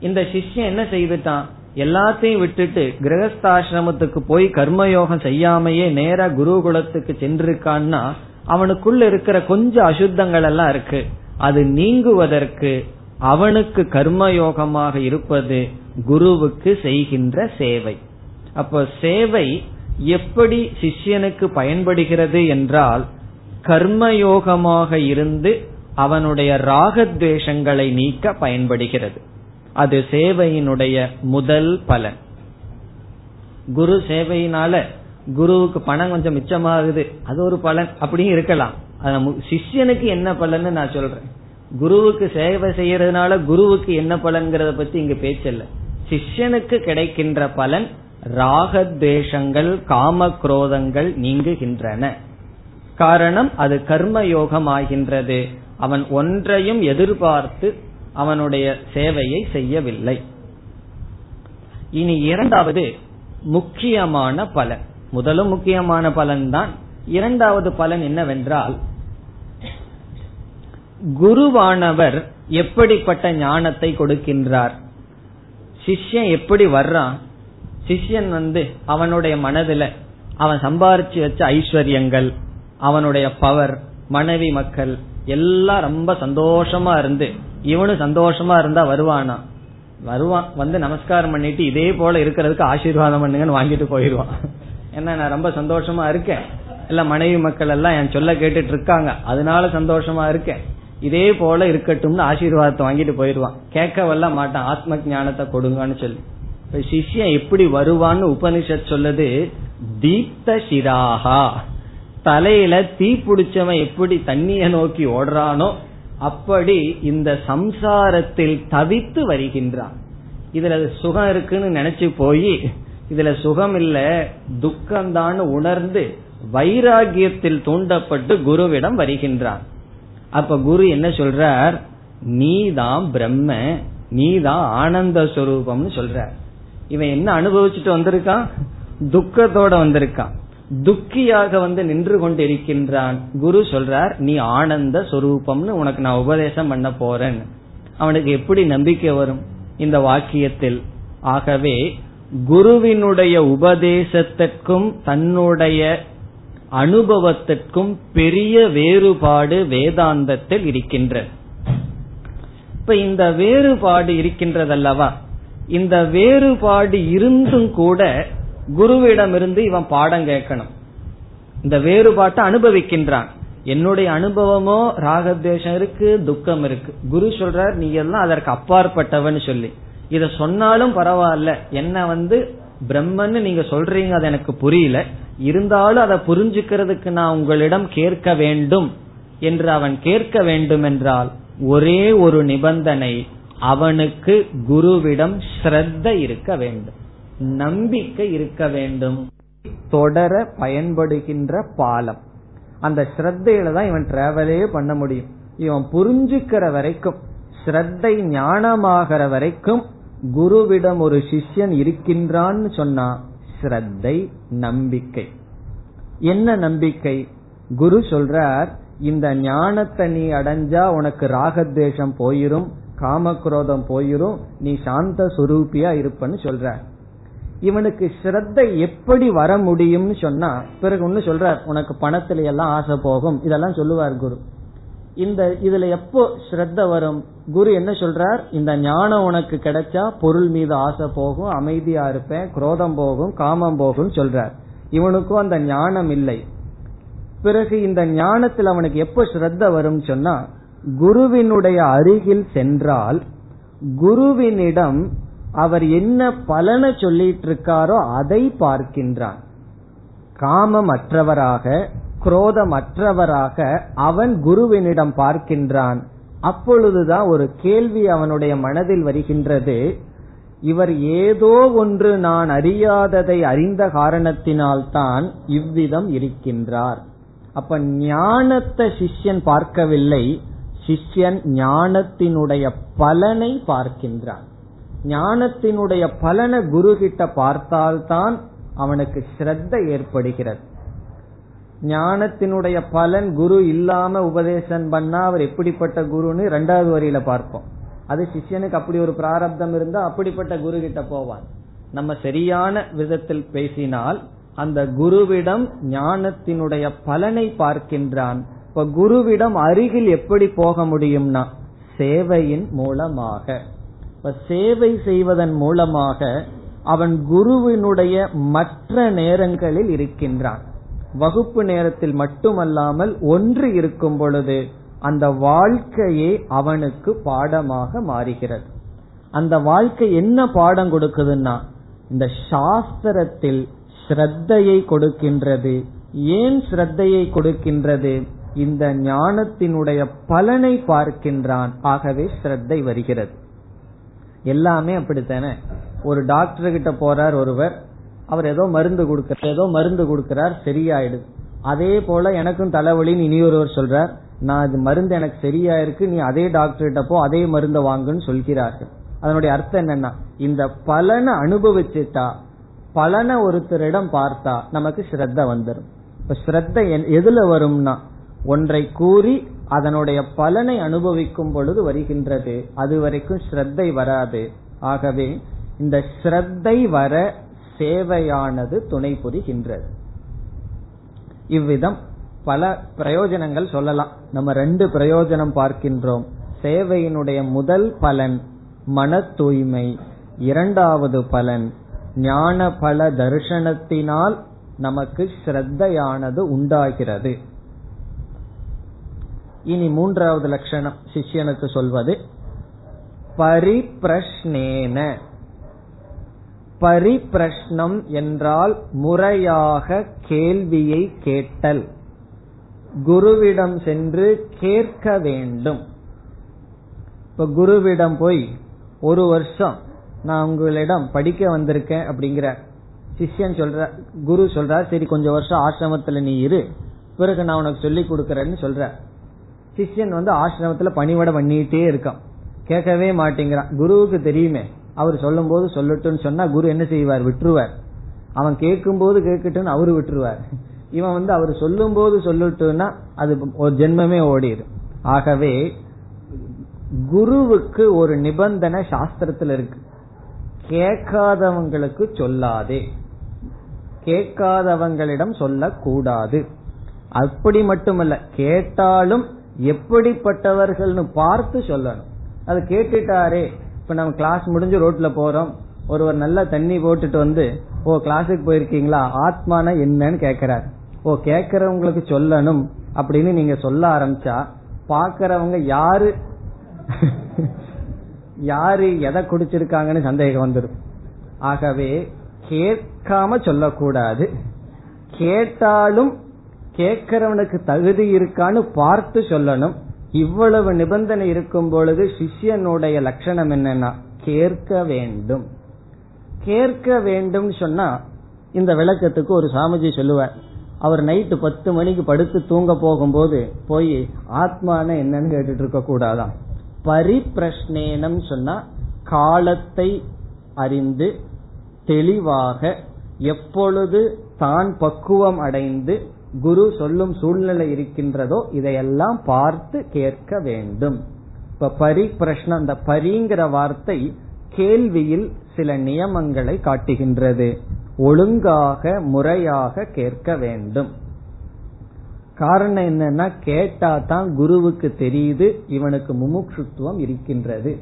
இந்த சிஷ்யன் என்ன செய்துட்டான்? எல்லாத்தையும் விட்டுட்டு கிரகஸ்தாசிரமத்துக்கு போய் கர்மயோகம் செய்யாமையே நேர குருகுலத்துக்கு சென்றிருக்கான்னா அவனுக்குள்ள இருக்கிற கொஞ்சம் அசுத்தங்கள் எல்லாம் இருக்கு. அது நீங்குவதற்கு அவனுக்கு கர்மயோகமாக இருப்பது குருவுக்கு செய்கின்ற சேவை. அப்போ சேவை எப்படி சிஷ்யனுக்கு பயன்படுகிறது என்றால் கர்மயோகமாக இருந்து அவனுடைய ராகத்வேஷங்களை நீக்க பயன்படுகிறது. அது சேவையினுடைய முதல் பலன். குரு சேவையினால குருவுக்கு பணம் கொஞ்சம் மிச்சமாகுது அது ஒரு பலன். அப்படியும் இருக்கலாம். சிஷ்யனுக்கு என்ன பலன்னு நான் சொல்றேன். குருவுக்கு சேவை செய்யறதுனால குருவுக்கு என்ன பலன்கிறத பத்தி இங்க பேச்சல்ல. சிஷ்யனுக்கு கிடைக்கின்ற பலன் ராகத்வேஷங்கள் காம குரோதங்கள் நீங்குகின்றன. காரணம் அது கர்ம யோகம் ஆகின்றது அவன் ஒன்றையும் எதிர்பார்த்து அவனுடைய சேவையை செய்யவில்லை. இனி இரண்டாவது முக்கியமான பலன். முதலும் முக்கியமான பலன் தான் இரண்டாவது பலன் என்னவென்றால் குருவானவர் எப்படிப்பட்ட ஞானத்தை கொடுக்கின்றார்? சிஷ்யன் எப்படி வர்றான்? சிஷ்யன் வந்து அவனுடைய மனதுல அவன் சம்பாரிச்சு வச்ச ஐஸ்வர்யங்கள் அவனுடைய பவர் மனைவி மக்கள் எல்லாம் ரொம்ப சந்தோஷமா இருந்து இவனும் சந்தோஷமா இருந்தா வருவானா? வருவான். வந்து நமஸ்காரம் பண்ணிட்டு இதே போல இருக்கிறதுக்கு ஆசீர்வாதம் பண்ணுங்கன்னு வாங்கிட்டு போயிடுவான். ஏன்னா நான் ரொம்ப சந்தோஷமா இருக்கேன்? இல்ல மனைவி மக்கள் எல்லாம் என் சொல்ல கேட்டுட்டு இருக்காங்க. அதனால சந்தோஷமா இருக்கேன். இதே போல இருக்கட்டும்னு ஆசீர்வாதத்தை வாங்கிட்டு போயிடுவான். கேட்கவல்ல மாட்டான். ஆத்ம ஞானத்தை கொடுங்கன்னு சொல்லி. இப்ப சிஷ்யன் எப்படி வருவான்னு உபனிஷத் சொல்லுது தீப்த சிராகா தலையில தீ பிடிச்சவன் எப்படி தண்ணிய நோக்கி ஓடுறானோ அப்படி இந்த சம்சாரத்தில் தவித்து வருகின்றான். இதுல சுகம் இருக்குன்னு நினைச்சு போய் இதுல சுகம் இல்ல துக்கம்தான் உணர்ந்து வைராகியத்தில் தூண்டப்பட்டு குருவிடம் வருகின்றான். அப்ப குரு என்ன சொல்றார்? நீதான் பிரம்ம நீதான் ஆனந்த சொரூபம்னு சொல்ற இவன் என்ன அனுபவிச்சுட்டு வந்திருக்கான்? துக்கத்தோட வந்திருக்கான். துக்கியாக வந்து நின்று கொண்டிருக்கின்றான். குரு சொல்றார் நீ ஆனந்த சொரூபம்னு உனக்கு நான் உபதேசம் பண்ண போறேன். அவனுக்கு எப்படி நம்பிக்கை வரும்? இந்த வாக்கியத்தில். ஆகவே குருவினுடைய உபதேசத்திற்கும் தன்னுடைய அனுபவத்திற்கும் பெரிய வேறுபாடு வேதாந்தத்தில் இருக்கின்ற. இப்ப இந்த வேறுபாடு இருக்கின்றதல்லவா? இந்த வேறுபாடு இருந்தும் கூட குருவிடமிருந்து இவன் பாடம் கேட்கணும். இந்த வேறுபாட்டை அனுபவிக்கின்றான். என்னுடைய அனுபவமோ ராகத்வேஷம் இருக்கு துக்கம் இருக்கு. குரு சொல்றார் நீ எல்லாம் அதற்கு அப்பாற்பட்டவன் சொல்லி. இத சொன்னாலும் பரவாயில்ல. என்ன வந்து பிரம்மன்னு நீங்க சொல்றீங்க அது எனக்கு புரியல. இருந்தாலும் அதை புரிஞ்சுக்கிறதுக்கு நான் உங்களிடம் கேட்க வேண்டும் என்று அவன் கேட்க வேண்டும் என்றால் ஒரே ஒரு நிபந்தனை அவனுக்கு குருவிடம் ஸ்ரத்த இருக்க வேண்டும். நம்பிக்கை இருக்க வேண்டும். தொடர பயன்படுகின்ற பாலம். அந்த ஸ்ரத்தையில தான் இவன் டிராவலே பண்ண முடியும். இவன் புரிஞ்சுக்கிற வரைக்கும் ஸ்ரத்தை ஞானமாகிற வரைக்கும் குருவிடம் ஒரு சிஷ்யன் இருக்கின்றான்னு சொன்னா ஸ்ரத்தை நம்பிக்கை. என்ன நம்பிக்கை? குரு சொல்றார் இந்த ஞானத்தை நீ அடைஞ்சா உனக்கு ராகத்வேஷம் போயிரும் காமக்ரோதம் போயிரும் நீ சாந்த சுரூபியா இருப்பன்னு சொல்ற இவனுக்கு ஸ்ரத்த எப்படி வர முடியும்னு சொன்னா பிறகு ஒன்னு சொல்றார் உனக்கு பணத்துல எல்லாம் ஆசை போகும். இதெல்லாம் சொல்லுவார் குரு. இந்த இதுல எப்போ ஸ்ரத்த வரும்? குரு என்ன சொல்றார்? இந்த ஞானம் உனக்கு கிடைச்சா பொருள் மீது ஆசை போகும் அமைதியா இருப்பேன் குரோதம் போகும் காமம் போகும் சொல்றார். இவனுக்கும் அந்த ஞானம் இல்லை. பிறகு இந்த ஞானத்தில் அவனுக்கு எப்போ ஸ்ரத்த வரும் சொன்னா குருவினுடைய அருகில் சென்றால் குருவினிடம் அவர் என்ன பலனை சொல்லிட்டு இருக்காரோ அதை பார்க்கின்றான் காமமற்றவராக குரோதமற்றவராக அவன் குருவினிடம் பார்க்கின்றான். அப்பொழுதுதான் ஒரு கேள்வி அவனுடைய மனதில் வருகின்றது. இவர் ஏதோ ஒன்று நான் அறியாததை அறிந்த காரணத்தினால்தான் இவ்விதம் இருக்கின்றார். அப்ப ஞானத்தை சிஷ்யன் பார்க்கவில்லை. சிஷ்யன் ஞானத்தினுடைய பலனை பார்க்கின்றான். ஞானத்தினுடைய பலனை குரு கிட்ட பார்த்தால்தான் அவனுக்கு ஸ்ரத்த ஏற்படுகிறது. ஞானத்தினுடைய பலன் குரு இல்லாம உபதேசம் பண்ணா அவர் எப்படிப்பட்ட குருன்னு ரெண்டாவது வரியில பார்ப்போம். அது சிஷ்யனுக்கு அப்படி ஒரு பிராரப்தம் இருந்தா அப்படிப்பட்ட குரு கிட்ட போவான் நம்ம சரியான விதத்தில் பேசினால் அந்த குருவிடம் ஞானத்தினுடைய பலனை பார்க்கின்றான். இப்ப குருவிடம் அருகில் எப்படி போக முடியும்னா சேவையின் மூலமாக. இப்ப சேவை செய்வதன் மூலமாக அவன் குருவினுடைய மற்ற நேரங்களில் இருக்கின்றான். வகுப்பு நேரத்தில் மட்டுமல்லாமல் ஒன்று இருக்கும் பொழுது அந்த வாழ்க்கையே அவனுக்கு பாடமாக மாறுகிறது. அந்த வாழ்க்கை என்ன பாடம் கொடுக்குதுன்னா இந்த சாஸ்திரத்தில் ஸ்ரத்தையை கொடுக்கின்றது. ஏன் ஸ்ரத்தையை கொடுக்கின்றது? இந்த ஞானத்தினுடைய பலனை பார்க்கின்றான். ஆகவே ஸ்ரத்தை வருகிறது. எல்லாமே அப்படித்தானே? ஒரு டாக்டர் கிட்ட போறார் ஒருவர் அவர் ஏதோ மருந்து கொடுக்கிறார் ஏதோ மருந்து கொடுக்கிறார் சரியாயிடுது. அதே போல எனக்கும் தலைவலின்னு இனி ஒருவர் சொல்றார் நான் இது மருந்து எனக்கு சரியா இருக்கு நீ அதே டாக்டர் கிட்ட போ அதே மருந்தை வாங்குன்னு சொல்கிறார்கள். அதனுடைய அர்த்தம் என்னன்னா இந்த பலனை அனுபவிச்சுட்டா பலனை ஒருத்தரிடம் பார்த்தா நமக்கு ஸ்ரத்த வந்துடும் இப்ப ஸ்ரத்த எதுல வரும்னா ஒன்றை கூறி அதனுடைய பலனை அனுபவிக்கும் பொழுது வருகின்றது. அது வரைக்கும் ஸ்ரத்தை வராது. ஆகவே இந்த ஸ்ரத்தை வர சேவையானது துணை புரிகின்றது. இவ்விதம் பல பிரயோஜனங்கள் சொல்லலாம். நம்ம ரெண்டு பிரயோஜனம் பார்க்கின்றோம். சேவையினுடைய முதல் பலன் மன தூய்மை இரண்டாவது பலன் ஞான பல தரிசனத்தினால் நமக்கு ஸ்ரத்தையானது உண்டாகிறது. இனி மூன்றாவது லட்சணம் சிஷ்யனுக்கு சொல்வது பரிப்பிரஷ்னேன. பரிப்பிரஷ்னம் என்றால் முறையாக கேள்வியை கேட்டல். குருவிடம் சென்று கேட்க வேண்டும். இப்ப குருவிடம் போய் ஒரு வருஷம் நான் உங்களிடம் படிக்க வந்திருக்கேன் அப்படிங்கிற சிஷ்யன் சொல்ற குரு சொல்றார் சரி கொஞ்சம் வருஷம் ஆசிரமத்துல நீ இரு பிறகு நான் உனக்கு சொல்லி கொடுக்கறேன்னு சொல்ற. சிஷ்யன் வந்து ஆசிரமத்துல பணிவடை பண்ணிட்டே இருக்கான். கேட்கவே மாட்டேங்கிறான். குருவுக்கு தெரியுமே. அவர் சொல்லும் போது சொல்லட்டும்னு சொன்னா குரு என்ன செய்வார்? விட்டுருவார். அவன் கேட்கும் போது கேட்கட்டும்னு அவரு விட்டுருவார். இவன் வந்து அவர் சொல்லும் போது சொல்லட்டும்னா அது ஒரு ஜென்மமே ஓடிடும் ஆகவே குருவுக்கு ஒரு நிபந்தனை சாஸ்திரத்துல இருக்கு. கேட்காதவங்களுக்கு சொல்லாதே. கேட்காதவங்களிடம் சொல்லக்கூடாது. அப்படி மட்டுமல்ல கேட்டாலும் எப்படிப்பட்டவர்கள்னு பார்த்து சொல்லணும். அது கேட்டுட்டாரே. இப்ப நம்ம கிளாஸ் முடிஞ்சு ரோட்ல போறோம். ஒருவர் நல்லா தண்ணி போட்டுட்டு வந்து ஓ கிளாஸுக்கு போயிருக்கீங்களா? ஆத்மான என்னன்னு கேக்குறாரு. ஓ கேக்குறவங்களுக்கு சொல்லணும். அப்படின்னு நீங்க சொல்ல ஆரம்பிச்சா பாக்குறவங்க யாரு யாரு எதை குடிச்சிருக்காங்கன்னு சந்தேகம் வந்துடும் ஆகவே கேட்காம சொல்லக்கூடாது. கேட்டாலும் கேட்கிறவனுக்கு தகுதி இருக்கான்னு பார்த்து சொல்லணும். இவ்வளவு நிபந்தனை இருக்கும் பொழுது சிஷ்யனுடைய லட்சணம் என்னன்னா கேட்க வேண்டும். கேட்க வேண்டும் சொன்னா இந்த விளக்கத்துக்கு ஒரு சாமிஜி சொல்லுவார். அவர் நைட்டு பத்து மணிக்கு படுத்து தூங்க போகும்போது போய் ஆத்மான என்னன்னு கேட்டுட்டு இருக்க கூடாதான் பரிப்பிரஷ்னேனம் சொன்னா காலத்தை அறிந்து தெளிவாக எப்பொழுது தான் பக்குவம் அடைந்து குரு சொல்லும் சூழ்நிலை இருக்கின்றதோ இதையெல்லாம் பார்த்து கேட்க வேண்டும். இப்ப பரி பிரஷ்னம் அந்த பரிங்கிற வார்த்தை கேள்வியில் சில நியமங்களை காட்டுகின்றது. ஒழுங்காக முறையாக கேட்க வேண்டும். காரணம் என்னன்னா கேட்டா தான் குருவுக்கு தெரியுது இவனுக்கு முமுட்சுத்துவம் இருக்கின்றது.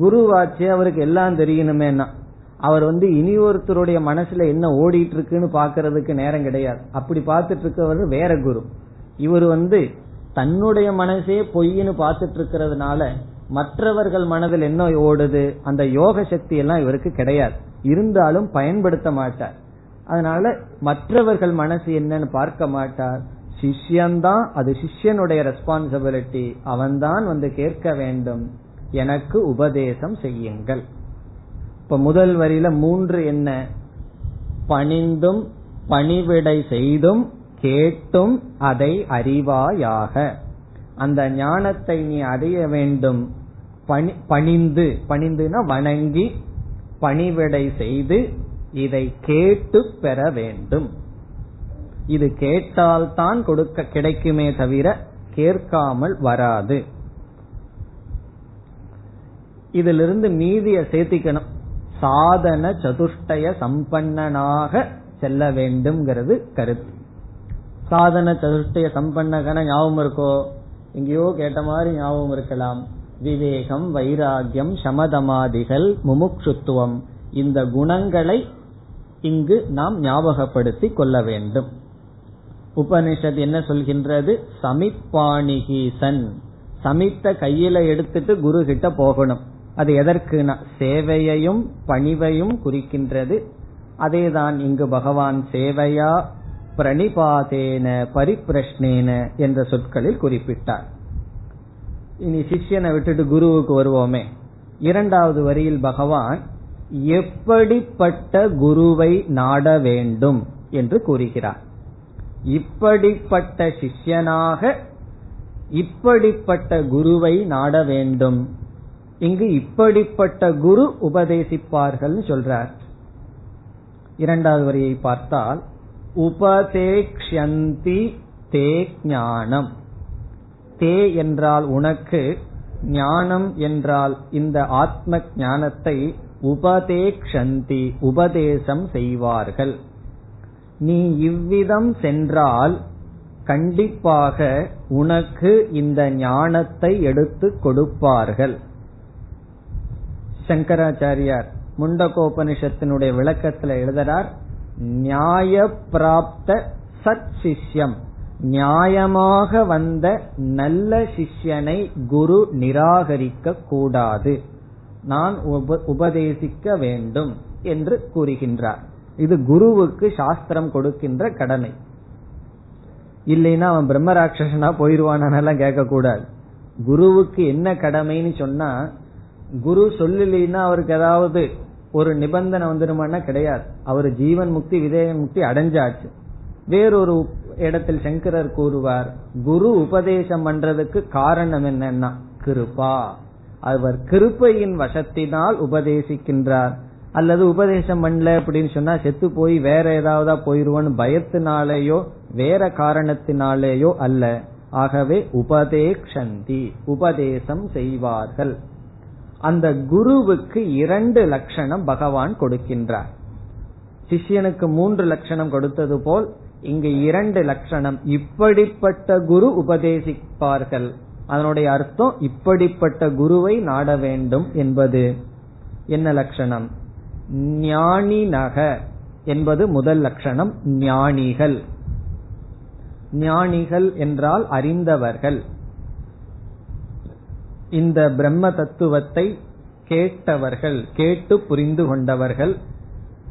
குருவாச்சு அவருக்கு எல்லாம் தெரியணுமேனா அவர் வந்து இனி ஒருத்தருடைய மனசுல என்ன ஓடிட்டு இருக்குன்னு பாக்குறதுக்கு நேரம் கிடையாது. அப்படி பார்த்துட்டு இருக்கவர் வேற குரு. இவர் வந்து தன்னுடைய மனசே பொய்ன்னு பார்த்துட்டு இருக்கிறதுனால மற்றவர்கள் மனதில் என்ன ஓடுது? அந்த யோக சக்தி எல்லாம் இவருக்கு கிடையாது. இருந்தாலும் பயன்படுத்த மாட்டார். அதனால மற்றவர்கள் மனசு என்னன்னு பார்க்க மாட்டார். சிஷ்யன்தான் அது சிஷ்யனுடைய ரெஸ்பான்சிபிலிட்டி அவன்தான் வந்து கேட்க வேண்டும். எனக்கு உபதேசம் செய்யுங்கள். இப்ப முதல் வரியில மூன்று என்ன? பணிந்தும் பணிவிடை செய்தும் கேட்டும் அதை அறிவாயாக. அந்த ஞானத்தை நீ அடைய வேண்டும். பணிந்து பணிந்துனா வணங்கி பணிவிடை செய்து இதை கேட்டு பெற வேண்டும். இது கேட்டால்தான் கொடுக்க கிடைக்குமே தவிர கேட்காமல் வராது. இதிலிருந்து மீதிய சேர்த்திக்கணும். சாதன சதுஷ்டய சம்பன்னனாக செல்ல வேண்டும்ங்கிறது கருத்து. சாதன சதுஷ்டய சம்பன்னகன ஞாபகம் இருக்கோ? எங்கேயோ கேட்ட மாதிரி ஞாபகம் இருக்கலாம். விவேகம் வைராகியம் சமதமாதிகள் முமுட்சுத்துவம் இந்த குணங்களை இங்கு நாம் ஞாபகப்படுத்திக் கொள்ள வேண்டும். உபனிஷத் என்ன சொல்கின்றது? சமிப்பாணிகீசன். சமித்த கையில எடுத்துட்டு குரு கிட்ட போகணும். அது எதற்குனா சேவையையும் பணிவையும் குறிக்கின்றது. அதேதான் இங்கு பகவான் சேவையா பிரணிபாதேன பரிப்பிரஷ்னேன என்ற சொற்களில் குறிப்பிட்டார். இனி சிஷ்யனை விட்டுட்டு குருவுக்கு வருவோமே. இரண்டாவது வரியில் பகவான் எப்படிப்பட்ட குருவை நாட வேண்டும் என்று கூறுகிறார். இப்படிப்பட்ட சிஷ்யனாக இப்படிப்பட்ட குருவை நாட வேண்டும். இங்கு இப்படிப்பட்ட குரு உபதேசிப்பார்கள் சொல்றார். இரண்டாவது வரியை பார்த்தால் உபதேக்ஷந்தி தே ஞானம். தே என்றால் உனக்கு ஞானம் என்றால் இந்த ஆத்ம ஞானத்தை உபதேக்ஷந்தி உபதேசம் செய்வார்கள். நீ இவ்விதம் சென்றால் கண்டிப்பாக உனக்கு இந்த ஞானத்தை எடுத்து கொடுப்பார்கள். சங்கராச்சாரியார் முண்டகோபனிஷத்தினுடைய விளக்கத்துல எழுதுறார் நியாய பிராப்த சத் சிஷ்யம். நியாயமாக வந்த நல்ல சிஷ்யனை குரு நிராகரிக்க கூடாது. நான் உபதேசிக்க வேண்டும் என்று கூறுகின்றார். இது குருவுக்கு சாஸ்திரம் கொடுக்கின்ற கடமை. இல்லைன்னா அவன் பிரம்மராட்சசனா போயிருவானெல்லாம் கேட்க கூடாது குருவுக்கு என்ன கடமைன்னு சொன்னா குரு சொல்லலைன்னா அவருக்கு ஏதாவது ஒரு நிபந்தனை வந்துருமானா கிடையாது. அவர் ஜீவன் முக்தி விதேய முக்தி அடைஞ்சாச்சு. வேறொரு இடத்தில் சங்கரர் கூறுவார் குரு உபதேசம் பண்றதுக்கு காரணம் என்னன்னா கிருபா. அவர் கிருப்பையின் வசத்தினால் உபதேசிக்கின்றார். அல்லது உபதேசம் பண்ணல அப்படின்னு சொன்னா செத்து போய் வேற ஏதாவது போயிருவோன்னு பயத்தினாலேயோ வேற காரணத்தினாலேயோ அல்ல. ஆகவே உபதேக்ஷந்தி உபதேசம் செய்வார்கள். அந்த குருவுக்கு இரண்டு லட்சணம் பகவான் கொடுக்கின்றார். சிஷ்யனுக்கு மூன்று லட்சணம் கொடுத்தது போல் இங்கு இரண்டு லட்சணம். இப்படிப்பட்ட குரு உபதேசிப்பார்கள். அதனுடைய அர்த்தம் இப்படிப்பட்ட குருவை நாட வேண்டும் என்பது. என்ன லட்சணம்? ஞானி நக என்பது முதல் லட்சணம் ஞானிகள். ஞானிகள் என்றால் அறிந்தவர்கள். இந்த பிரம்ம தத்துவத்தை கேட்டவர்கள் கேட்டு புரிந்து கொண்டவர்கள்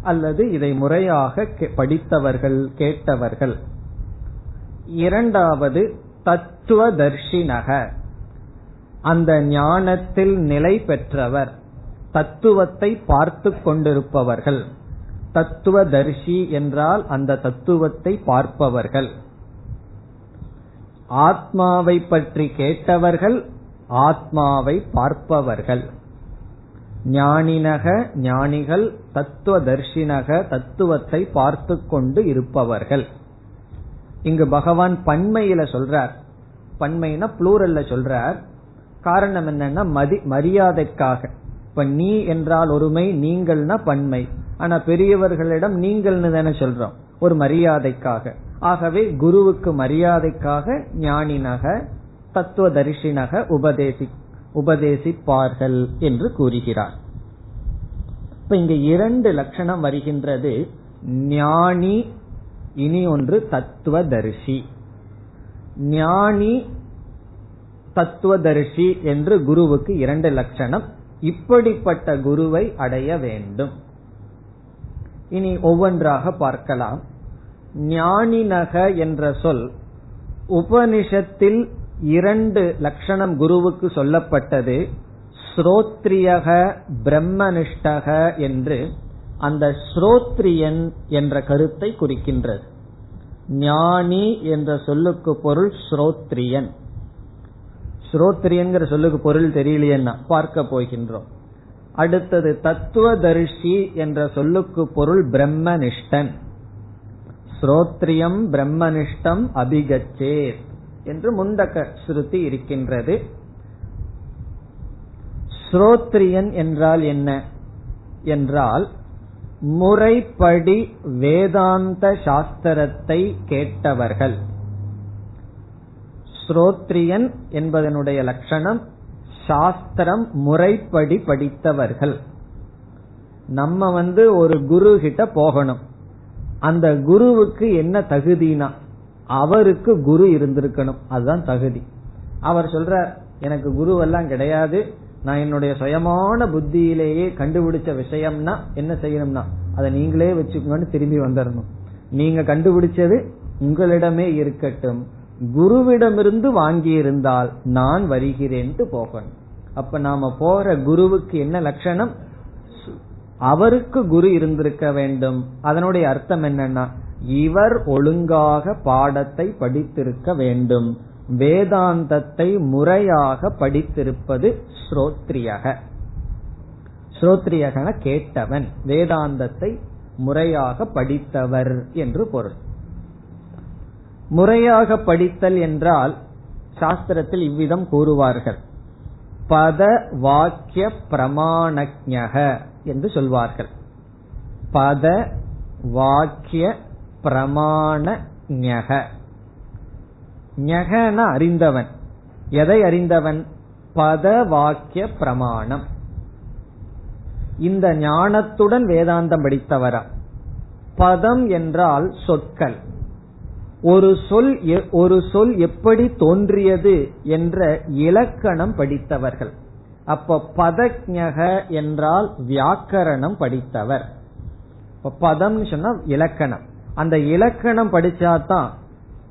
அல்லது இதை முறையாக படித்தவர்கள் கேட்டவர்கள். இரண்டாவது தத்துவதர்ஷினக. அந்த ஞானத்தில் நிலை பெற்றவர் தத்துவத்தை பார்த்து கொண்டிருப்பவர்கள். தத்துவதர்ஷி என்றால் அந்த தத்துவத்தை பார்ப்பவர்கள். ஆத்மாவை பற்றி கேட்டவர்கள் ஆத்மாவை பார்ப்பவர்கள். ஞானினக ஞானிகள் தத்துவ தர்ஷினக தத்துவத்தை பார்த்து கொண்டு இருப்பவர்கள். இங்கு பகவான் பண்மையில சொல்றார். பண்மைனா புளூரல்ல சொல்றார். காரணம் என்னன்னா மதி மரியாதைக்காக. இப்ப நீ என்றால் ஒருமை நீங்கள்னா பன்மை. ஆனா பெரியவர்களிடம் நீங்கள்னு தானே சொல்றோம். ஒரு மரியாதைக்காக. ஆகவே குருவுக்கு மரியாதைக்காக ஞானினக தத்துவ தரிசினக உபதேசி உபதேசிப்பார்கள் என்று கூறுகிறார். இப்ப இங்க இரண்டு லட்சணம் வருகின்றது. ஞானி இனி ஒன்று தத்துவதரிசி. ஞானி தத்துவதரிசி என்று குருவுக்கு இரண்டு லட்சணம். இப்படிப்பட்ட குருவை அடைய வேண்டும். இனி ஒவ்வொன்றாக பார்க்கலாம். ஞானினக என்ற சொல் உபனிஷத்தில் இரண்டு லட்சணம் குருவுக்கு சொல்லப்பட்டது ஸ்ரோத்ரியக பிரம்மனிஷ்டக என்று. அந்த ஸ்ரோத்ரியன் என்ற கருத்தை குறிக்கின்றது. ஞானி என்ற சொல்லுக்கு பொருள் ஸ்ரோத்ரியன். ஸ்ரோத்ரியன்கிற சொல்லுக்கு பொருள் தெரியலையேன்னா பார்க்க போகின்றோம். அடுத்தது தத்துவதரிசி என்ற சொல்லுக்கு பொருள் பிரம்மனிஷ்டன். ஸ்ரோத்ரியம் பிரம்மனிஷ்டம் அபிகச்சேத். என்று முந்தக்க ஸ்ருதி இருக்கின்றது. ஸ்ரோத்ரியன் என்றால் என்ன? என்றால் முறைப்படி வேதாந்த சாஸ்திரத்தை கேட்டவர்கள். ஸ்ரோத்ரியன் என்பதனுடைய லட்சணம் சாஸ்திரம் முறைப்படி படித்தவர்கள். நம்ம வந்து ஒரு குரு கிட்ட போகணும். அந்த குருவுக்கு என்ன தகுதினா அவருக்கு குரு இருந்திருக்கணும். அதுதான் தகுதி. அவர் சொல்ற எனக்கு குருவெல்லாம் கிடையாது. நான் என்னுடைய சுயமான புத்தியிலேயே கண்டுபிடிச்ச விஷயம்னா என்ன செய்யணும்னா அதை நீங்களே வச்சுக்கோங்கன்னு திரும்பி வந்துடணும் நீங்க கண்டுபிடிச்சது உங்களிடமே இருக்கட்டும். குருவிடமிருந்து வாங்கி இருந்தால் நான் வருகிறேன்ட்டு போகணும். அப்ப நாம போற குருவுக்கு என்ன லட்சணம்? அவருக்கு குரு இருந்திருக்க வேண்டும். அதனுடைய அர்த்தம் என்னன்னா இவர் ஒழுங்காக பாடத்தை படித்திருக்க வேண்டும். வேதாந்தத்தை முறையாக படித்திருப்பது ஸ்ரோத்ரியக. ஸ்ரோத்ரியகன கேட்டவன் வேதாந்தத்தை முறையாக படித்தவர் என்று பொருள். முறையாக படித்தல் என்றால் சாஸ்திரத்தில் இவ்விதம் கூறுவார்கள். பத வாக்கிய பிரமாணஜக என்று சொல்வார்கள். பத வாக்கிய பிரமாண ஞகன அறிந்தவன். எதை அறிந்தவன்? பத வாக்கிய பிரமாணம். இந்த ஞானத்துடன் வேதாந்தம் படித்தவரா? பதம் என்றால் சொற்கள். ஒரு சொல் ஒரு சொல் எப்படி தோன்றியது என்ற இலக்கணம் படித்தவர்கள். அப்ப பதஜக என்றால் வியாக்கரணம் படித்தவர். பதம் சொன்னா இலக்கணம். அந்த இலக்கணம் படிச்சாதான்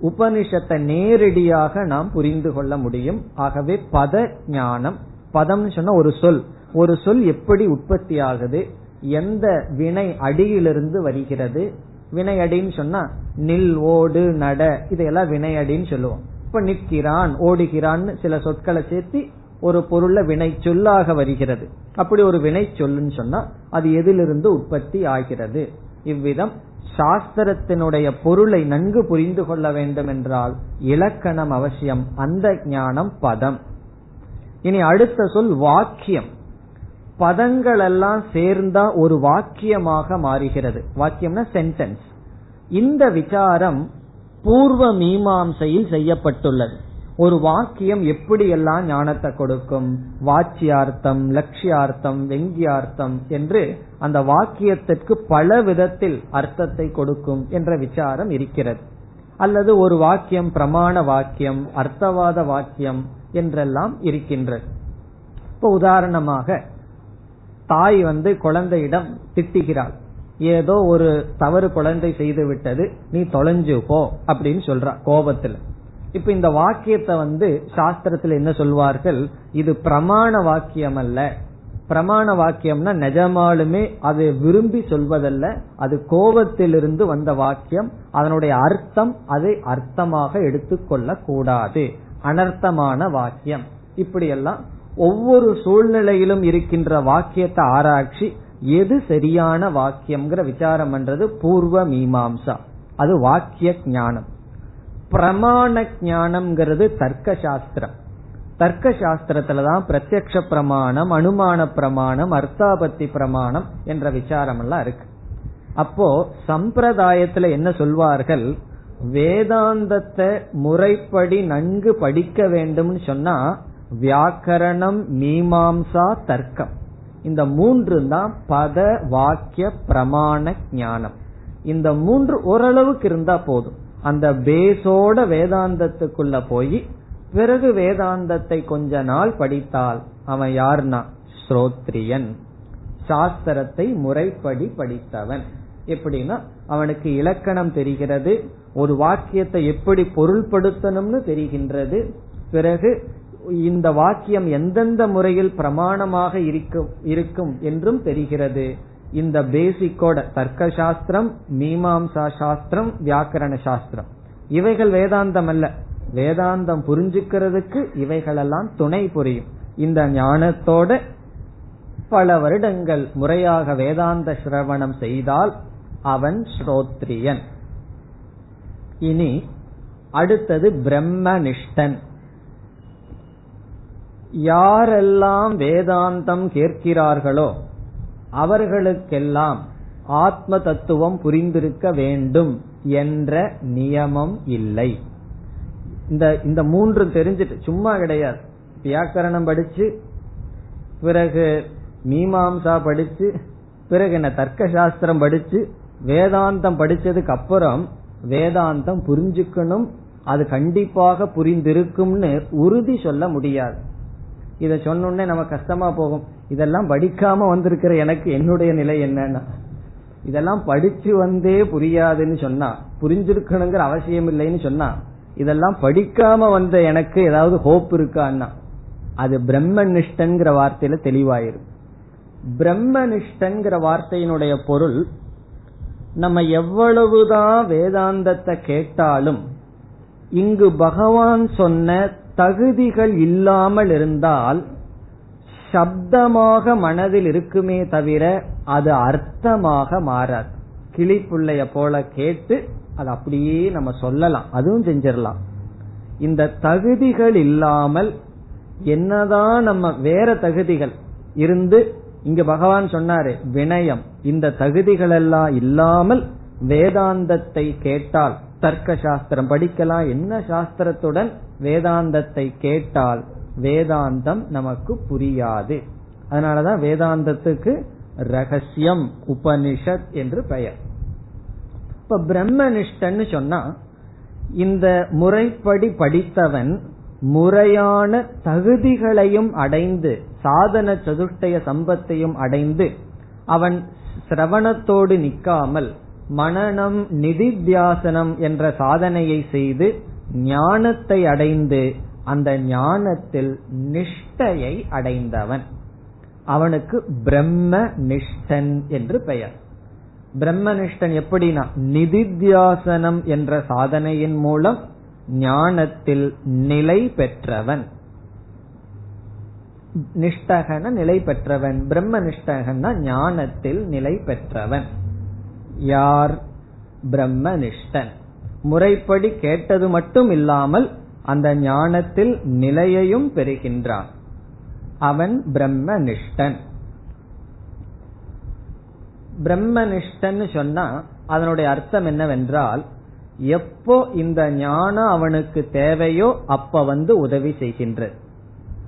உபனிஷத்தை நேரடியாக நாம் புரிந்து கொள்ள முடியும். ஆகவே பத ஞானம் பதம் சொன்னா ஒரு சொல். ஒரு சொல் எப்படி உற்பத்தி ஆகுது எந்த வினை அடியிலிருந்து வருகிறது வினை அடின்னு சொன்னா நில் ஓடு நட இதையெல்லாம் வினை அடின்னு சொல்லுவோம். இப்ப நிற்கிறான் ஓடுகிறான்னு சில சொற்களை சேர்த்து ஒரு பொருள்ல வினை சொல்லாக வருகிறது. அப்படி ஒரு வினை சொல்லுன்னு சொன்னா அது எதிலிருந்து உற்பத்தி ஆகிறது. இவ்விதம் சாஸ்திரத்தினுடைய பொருளை நன்கு புரிந்து கொள்ள வேண்டும் என்றால் இலக்கணம் அவசியம் அந்த ஞானம் பதம். இனி அடுத்த சொல் வாக்கியம். பதங்கள் எல்லாம் சேர்ந்தா ஒரு வாக்கியமாக மாறுகிறது. வாக்கியம்னா சென்டென்ஸ் இந்த விசாரம் பூர்வ மீமாம்சையில் செய்யப்பட்டுள்ளது. ஒரு வாக்கியம் எப்படியெல்லாம் ஞானத்தை கொடுக்கும்? வாச்சியார்த்தம் லட்சியார்த்தம் வெங்கியார்த்தம் என்று அந்த வாக்கியத்திற்கு பல விதத்தில் அர்த்தத்தை கொடுக்கும் என்ற விசாரம் இருக்கிறது. அல்லது ஒரு வாக்கியம் பிரமாண வாக்கியம் அர்த்தவாத வாக்கியம் என்றெல்லாம் இருக்கின்றது. இப்ப உதாரணமாக தாய் வந்து குழந்தையிடம் திட்டுகிறாள். ஏதோ ஒரு தவறு குழந்தை செய்து விட்டது நீ தொலைஞ்சு போ அப்படின்னு சொல்றா கோபத்துல. இப்ப இந்த வாக்கியத்தை வந்து சாஸ்திரத்துல என்ன சொல்வார்கள்? இது பிரமாண வாக்கியம் அல்ல பிரமாண வாக்கியம்னா நிஜமாலுமே அது விரும்பி சொல்வதல்ல. அது கோபத்திலிருந்து வந்த வாக்கியம். அதனுடைய அர்த்தம் அதை அர்த்தமாக எடுத்துக்கொள்ள கூடாது அனர்த்தமான வாக்கியம். இப்படியெல்லாம் ஒவ்வொரு சூழ்நிலையிலும் இருக்கின்ற வாக்கியத்தை ஆராய்ச்சி எது சரியான வாக்கியம்ங்கிற விசாரம் பண்றது பூர்வ மீமாம்சா. அது வாக்கிய ஞானம். பிரமாண ஞானம்ங்கிறது தர்க்க சாஸ்திரம் தர்க்க சாஸ்திரத்துலதான் பிரத்யக்ஷ பிரமாணம் அனுமான பிரமாணம் அர்த்தாபத்தி பிரமாணம் என்ற விசாரம் எல்லாம் இருக்கு. அப்போ சம்பிரதாயத்துல என்ன சொல்வார்கள்? வேதாந்தத்தை முறைப்படி நன்கு படிக்க வேண்டும்னு சொன்னா வியாக்கரணம் மீமாம்சா தர்க்கம். இந்த மூன்று தான் பத வாக்கிய பிரமாண ஞானம். இந்த மூன்று ஓரளவுக்கு இருந்தா போதும். அந்த பேஸோட வேதாந்தத்துக்குள்ள போய் பிறகு வேதாந்தத்தை கொஞ்ச நாள் படித்தால் அவன் யார்னா? ஸ்ரோத்ரியன். சாஸ்திரத்தை முறைப்படி படித்தவன். எப்படின்னா அவனுக்கு இலக்கணம் தெரிகிறது ஒரு வாக்கியத்தை எப்படி பொருள்படுத்தணும்னு தெரிகின்றது பிறகு இந்த வாக்கியம் எந்தெந்த முறையில் பிரமாணமாக இருக்கும் இருக்கும் என்றும் தெரிகிறது. இந்த பேசிக்கோட தர்க்க சாஸ்திரம் மீமாம்சா சாஸ்திரம் வியாக்கரண சாஸ்திரம். இவைகள் வேதாந்தம் அல்ல. வேதாந்தம் புரிஞ்சுக்கிறதுக்கு இவைகளெல்லாம் துணை புரியும். இந்த ஞானத்தோட பல வருடங்கள் முறையாக வேதாந்த சிரவணம் செய்தால் அவன் ஸ்ரோத்ரியன். இனி அடுத்தது பிரம்மனிஷ்டன். யாரெல்லாம் வேதாந்தம் கேட்கிறார்களோ அவர்களுக்கெல்லாம் ஆத்ம தத்துவம் புரிந்திருக்க வேண்டும் என்ற நியமம் இல்லை. இந்த இந்த மூன்று தெரிஞ்சிட்டு சும்மா கிடையாது. வியாக்கரணம் படிச்சு பிறகு மீமாம்சா படிச்சு பிறகு என்ன தர்க்க சாஸ்திரம் படிச்சு வேதாந்தம் படிச்சதுக்கு அப்புறம் வேதாந்தம் புரிஞ்சுக்கணும் அது கண்டிப்பாக புரிந்திருக்கும்னு உறுதி சொல்ல முடியாது. இத சொன்னோடனே நம்ம கஷ்டமா போகும். இதெல்லாம் படிக்காம வந்திருக்கிற எனக்கு என்னுடைய நிலை என்னன்னா இதெல்லாம் படிச்சு வந்தே புரியாதுன்னு சொன்னா புரிஞ்சிருக்கணுங்கிற அவசியம் இல்லைன்னு சொன்னா இதெல்லாம் படிக்காம வந்த எனக்கு ஏதாவது ஹோப் இருக்கான்னா அது பிரம்மனிஷ்டங்கிற வார்த்தையில தெளிவாயிரும். பிரம்மனிஷ்டங்கிற வார்த்தையினுடைய பொருள் நம்ம எவ்வளவுதான் வேதாந்தத்தை கேட்டாலும் இங்கு பகவான் சொன்ன தகுதிகள் இல்லாமல் இருந்தால் சப்தமாக மனதில் இருக்குமே தவிர அது அர்த்தமாக மாறாது. கிளிப்புள்ளைய போல கேட்டு அது அப்படியே நம்ம சொல்லலாம். அதுவும் செஞ்சிடலாம். இந்த தகுதிகள் இல்லாமல் என்னதான் நம்ம வேற தகுதிகள் இருந்து இங்க பகவான் சொன்னாரு வினயம். இந்த தகுதிகள் எல்லாம் இல்லாமல் வேதாந்தத்தை கேட்டால் தர்க்க சாஸ்திரம் படிக்கலாம் என்ன சாஸ்திரத்துடன் வேதாந்தத்தை கேட்டால் வேதாந்தம் நமக்கு புரியாது. அதனாலதான் வேதாந்தத்துக்கு ரகசியம் உபனிஷத் என்று பெயர். இப்ப பிரம்மனிஷ்டன்னு சொன்னா இந்த முறைப்படி படித்தவன் முறையான தகுதிகளையும் அடைந்து சாதன சதுஷ்டய சம்பத்தையும் அடைந்து அவன் சிரவணத்தோடு நிற்காமல் மனநம் நிதித்தியாசனம் என்ற சாதனையை செய்து ஞானத்தை அடைந்து அந்த ஞானத்தில் நிஷ்டையை அடைந்தவன். அவனுக்கு பிரம்ம நிஷ்டன் என்று பெயர். பிரம்மனிஷ்டன் எப்படின்னா நிதித்தியாசனம் என்ற சாதனையின் மூலம் ஞானத்தில் நிலை பெற்றவன். நிஷ்டகன நிலை பெற்றவன். பிரம்ம நிஷ்டகன்னா ஞானத்தில் நிலை பெற்றவன். யார்? பிரம்மனிஷ்டன். முறைப்படி கேட்டது மட்டும் இல்லாமல் அந்த ஞானத்தில் நிலையையும் பெறுகின்றான். அவன் பிரம்மனிஷ்டன். பிரம்மனிஷ்டன்னு சொன்னா அதனுடைய அர்த்தம் என்னவென்றால் எப்போ இந்த ஞானம் அவனுக்கு தேவையோ அப்ப வந்து உதவி செய்கின்றது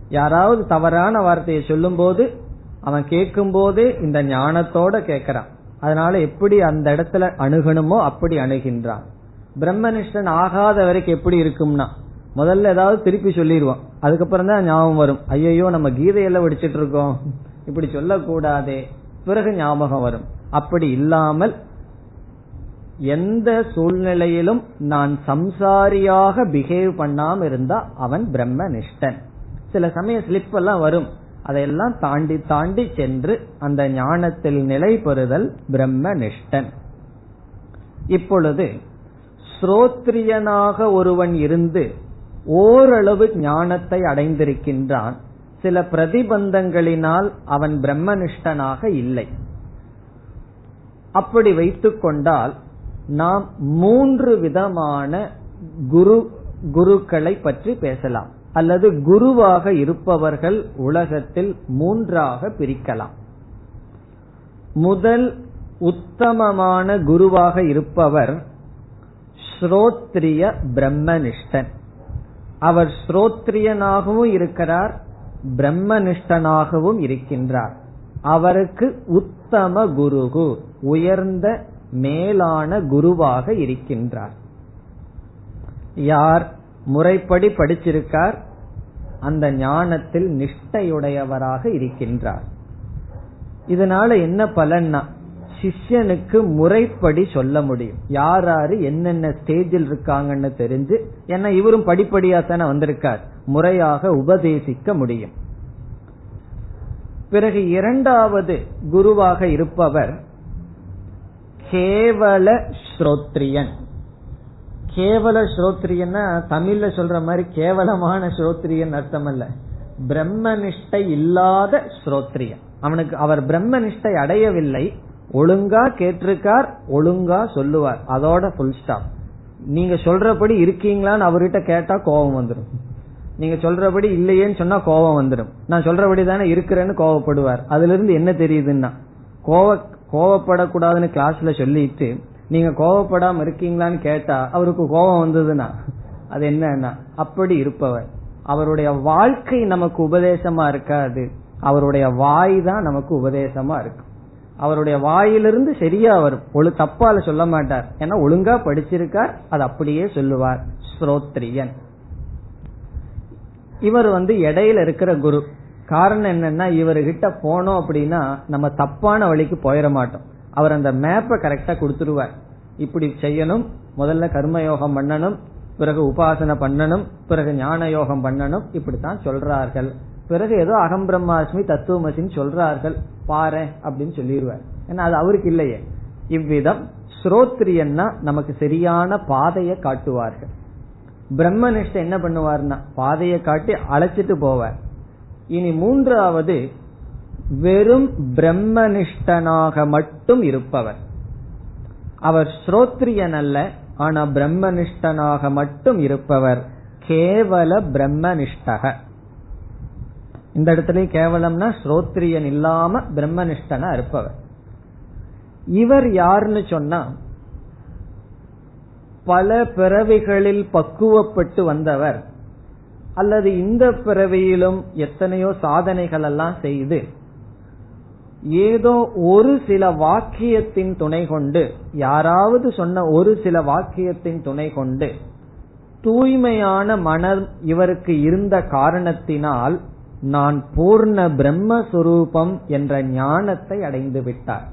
யாராவது தவறான வார்த்தையை சொல்லும் போது அவன் கேட்கும் போதே இந்த ஞானத்தோட கேட்கறான். அதனால எப்படி அந்த இடத்துல அணுகணுமோ அப்படி அணுகின்றான். பிரம்மனிஷ்டன் ஆகாத வரைக்கும் எப்படி இருக்கும்னா முதல்ல ஏதாவது திருப்பி சொல்லிடுவோம் அதுக்கப்புறம் தான் ஞாபகம் வரும். ஐயையோ நம்ம கீதையெல்லாம் படிச்சிட்டு இருக்கோம். இப்படி சொல்லக்கூடாதே. பிறகு ஞாபகம் வரும். அப்படி இல்லாமல் எந்த சூழ்நிலையிலும் நான் சம்சாரியாக பிஹேவ் பண்ணாம இருந்தா அவன் பிரம்மனிஷ்டன். சில சமய ஸ்லிப் எல்லாம் வரும். அதையெல்லாம் தாண்டி தாண்டி சென்று அந்த ஞானத்தில் நிலை பெறுதல் பிரம்மனிஷ்டன். இப்பொழுது ஸ்ரோத்ரியனாக ஒருவன் இருந்து ஓரளவு ஞானத்தை அடைந்திருக்கின்றான். சில பிரதிபந்தங்களினால் அவன் பிரம்மனிஷ்டனாக இல்லை. அப்படி வைத்துக் கொண்டால் நாம் மூன்று விதமான குரு குருக்களை பற்றி பேசலாம். அல்லது குருவாக இருப்பவர்கள் உலகத்தில் மூன்றாக பிரிக்கலாம். முதல் உத்தமமான குருவாக இருப்பவர் ஸ்ரோத்ரிய பிரம்மனிஷ்டன். அவர் ஸ்ரோத்ரியனாகவும் இருக்கிறார் பிரம்மனிஷ்டனாகவும் இருக்கின்றார். அவருக்கு உத்தம குருகு. உயர்ந்த மேலான குருவாக இருக்கின்றார். யார் முறைப்படி படிச்சிருக்கார் அந்த ஞானத்தில் நிஷ்டையுடையவராக இருக்கின்றார். இதனால என்ன பலன்னா சிஷ்யனுக்கு முறைப்படி சொல்ல முடியும். யார் யாரு என்னென்ன ஸ்டேஜில் இருக்காங்கன்னு தெரிஞ்சு ஏன்னா இவரும் படிப்படியா தானே வந்திருக்கார் முறையாக உபதேசிக்க முடியும். பிறகு இரண்டாவது குருவாக இருப்பவர் கேவல ஸ்ரோத்ரியன். கேவல ஸ்ரோத்ரியன்னா தமிழ்ல சொல்ற மாதிரி கேவலமான ஸ்ரோத்ரியன் அர்த்தம் அல்ல பிரம்மனிஷ்டை இல்லாத ஸ்ரோத்ரியன். அவனுக்கு அவர் பிரம்மனிஷ்டை அடையவில்லை. ஒழுங்கா கேட்டிருக்கார் ஒழுங்கா சொல்லுவார். அதோட புல் ஸ்டாப் நீங்க சொல்றபடி இருக்கீங்களான்னு அவர்கிட்ட கேட்டா கோபம் வந்துடும் நீங்க சொல்றபடி இல்லையேன்னு சொன்னா கோபம் வந்துடும் நான் சொல்றபடி தானே இருக்கிறேன்னு கோவப்படுவார் அதுல இருந்து என்ன தெரியுதுன்னா கோவ கோவப்படக்கூடாதுன்னு கிளாஸ்ல சொல்லிட்டு நீங்க கோவப்படாம இருக்கீங்களான்னு கேட்டா அவருக்கு கோபம் வந்ததுன்னா அது என்னன்னா அப்படி இருப்பவர். அவருடைய வாழ்க்கை நமக்கு உபதேசமா இருக்காது. அவருடைய வாய் தான் நமக்கு உபதேசமா இருக்கு. அவருடைய வாயிலிருந்து சரியா வரும். ஒழு தப்பால சொல்ல மாட்டார். ஏன்னா ஒழுங்கா படிச்சிருக்கார். அது அப்படியே சொல்லுவார். ஸ்ரோத்ரியன். இவர் வந்து இடையில இருக்கிற குரு. காரணம் என்னன்னா இவர்கிட்ட போனோம் அப்படின்னா நம்ம தப்பான வழிக்கு போயிட மாட்டோம். அவர் அந்த மேப்பை கரெக்டா கொடுத்துருவார். இப்படி செய்யணும் முதல்ல கர்மயோகம் பண்ணணும் பிறகு உபாசனை பண்ணணும் பிறகு ஞான யோகம் பண்ணணும் இப்படித்தான் சொல்றார்கள். பிறகு ஏதோ அகம் பிரம்மாஸ்மி தத்துவமசின்னு சொல்றார்கள். பாரு அப்படின்னு சொல்லிடுவார் ஏன்னா அது அவருக்கு இல்லையே. இவ்விதம் ஸ்ரோத்ரியன்னா நமக்கு சரியான பாதையை காட்டுவார்கள். பிரம்மனிஷ்ட என்ன பண்ணுவார்னா பாதையை காட்டி அழைச்சிட்டு போவார். இனி மூன்றாவது வெறும் பிரம்மனிஷ்டனாக மட்டும் இருப்பவர். அவர் ஸ்ரோத்ரியன் அல்ல ஆனா பிரம்மனிஷ்டனாக மட்டும் இருப்பவர். கேவல பிரம்மனிஷ்டக. இந்த இடத்துல கேவலம்னா ஸ்ரோத்ரியன் இல்லாம பிரம்மனிஷ்டனா இருப்பவர். இவர் யாருன்னு சொன்னா பல பிறவிகளில் பக்குவப்பட்டு வந்தவர். அல்லது இந்த பிறவியிலும் எத்தனையோ சாதனைகள் எல்லாம் செய்து ஏதோ ஒரு சில வாக்கியத்தின் துணை கொண்டு யாராவது சொன்ன ஒரு சில வாக்கியத்தின் துணை கொண்டு தூய்மையான மனம் இவருக்கு இருந்த காரணத்தினால் நான் பூர்ண பிரம்மஸ்வரூபம் என்ற ஞானத்தை அடைந்து விட்டார்.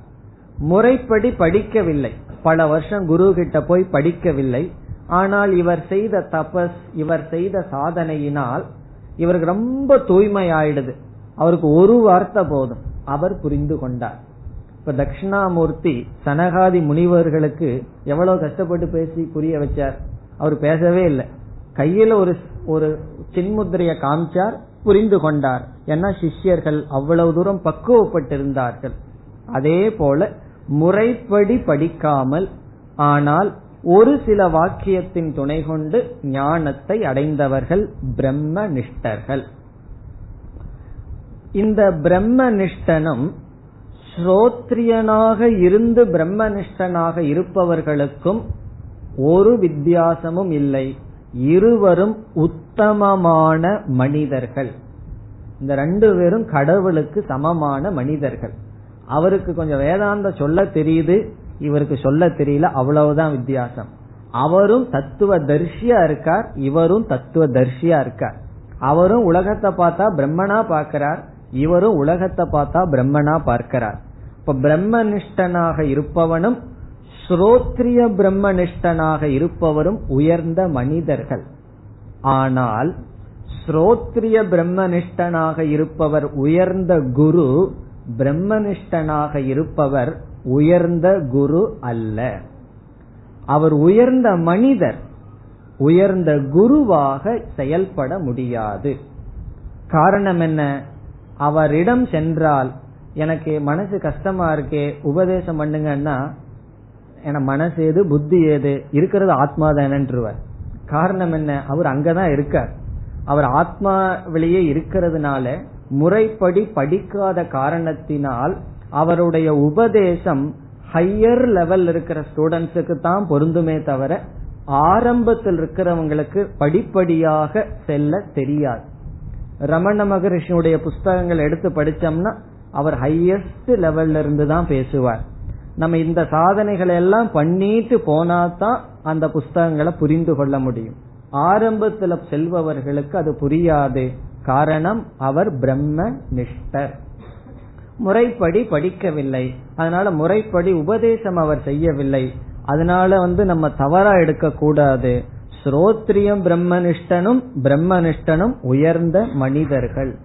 முறைப்படி படிக்கவில்லை. பல வருஷம் குரு கிட்ட போய் படிக்கவில்லை. ஆனால் இவர் செய்த தபஸ் இவர் செய்த சாதனையினால் இவருக்கு ரொம்ப தூய்மை ஆயிடுது அவருக்கு ஒரு வார்த்தை போதும். அவர் புரிந்து கொண்டார். இப்ப தட்சிணாமூர்த்தி சனகாதி முனிவர்களுக்கு எவ்வளவு கஷ்டப்பட்டு பேசி புரிய வச்சார்? அவர் பேசவே இல்லை. கையில ஒரு ஒரு சின்முத்திரைய காமிச்சார் புரிந்து கொண்டார். ஏன்னா சிஷ்யர்கள் அவ்வளவு தூரம் பக்குவப்பட்டிருந்தார்கள். அதே போல முறைப்படி படிக்காமல் ஆனால் ஒரு சில வாக்கியத்தின் துணை கொண்டு ஞானத்தை அடைந்தவர்கள் பிரம்ம நிஷ்டர்கள் இந்த பிரம்ம நிஷ்டனும் ஸ்ரோத்ரியனாக இருந்து பிரம்மனிஷ்டனாக இருப்பவர்களுக்கும் ஒரு வித்தியாசமும் இல்லை. இருவரும் உத்தமமான மனிதர்கள். இந்த ரெண்டு பேரும் கடவுளுக்கு சமமான மனிதர்கள். அவருக்கு கொஞ்சம் வேதாந்த சொல்ல தெரியுது. இவருக்கு சொல்ல தெரியல அவ்வளவுதான் வித்தியாசம். அவரும் தத்துவ தர்ஷியா இருக்கார் இவரும் தத்துவ தர்ஷியா இருக்கார். அவரும் உலகத்தை பார்த்தா பிரம்மனா பார்க்கிறார் இவரும் உலகத்தை பார்த்தா பிரம்மனா பார்க்கிறார். இப்ப பிரம்மனிஷ்டனாக இருப்பவனும் ஸ்ரோத்ரிய பிரம்மனிஷ்டனாக இருப்பவரும் உயர்ந்த மனிதர்கள். ஆனால் ஸ்ரோத்ரிய பிரம்மனிஷ்டனாக இருப்பவர் உயர்ந்த குரு பிரம்மனிஷ்டனாக இருப்பவர் உயர்ந்த குரு அல்ல. அவர் உயர்ந்த மனிதர் உயர்ந்த குருவாக செயல்பட முடியாது. காரணம் என்ன? அவரிடம் சென்றால் எனக்கு மனசு கஷ்டமா இருக்கே உபதேசம் பண்ணுங்கன்னா என மனசு ஏது புத்தி ஏது இருக்கிறது ஆத்மா தானன்றுவர். காரணம் என்ன? அவர் அங்கதான் இருக்கார். அவர் ஆத்மாவிலேயே இருக்கிறதுனால முறைப்படி படிக்காத காரணத்தினால் அவருடைய உபதேசம் ஹையர் லெவல் இருக்கிற ஸ்டூடெண்ட்ஸுக்கு தான் பொருந்துமே தவிர ஆரம்பத்தில் இருக்கிறவங்களுக்கு படிப்படியாக செல்ல தெரியாது. ரமண மகரிஷியுடைய புஸ்தகங்கள் எடுத்து படிச்சோம்னா அவர் ஹையஸ்ட் லெவல்ல இருந்து தான் பேசுவார். நம்ம இந்த சாதனைகளை எல்லாம் பண்ணிட்டு போனாதான் அந்த புஸ்தகங்களை புரிந்து கொள்ள முடியும். ஆரம்பத்துல செல்பவர்களுக்கு அது புரியாது. காரணம் அவர் பிரம்ம நிஷ்டர். முறைப்படி படிக்கவில்லை. அதனால முறைப்படி உபதேசம் அவர் செய்யவில்லை. அதனால வந்து நம்ம தவறா எடுக்க கூடாது ஸ்ரோத்ரியம் பிரம்மனிஷ்டனும் பிரம்மனிஷ்டனும் உயர்ந்த மனிதர்கள்.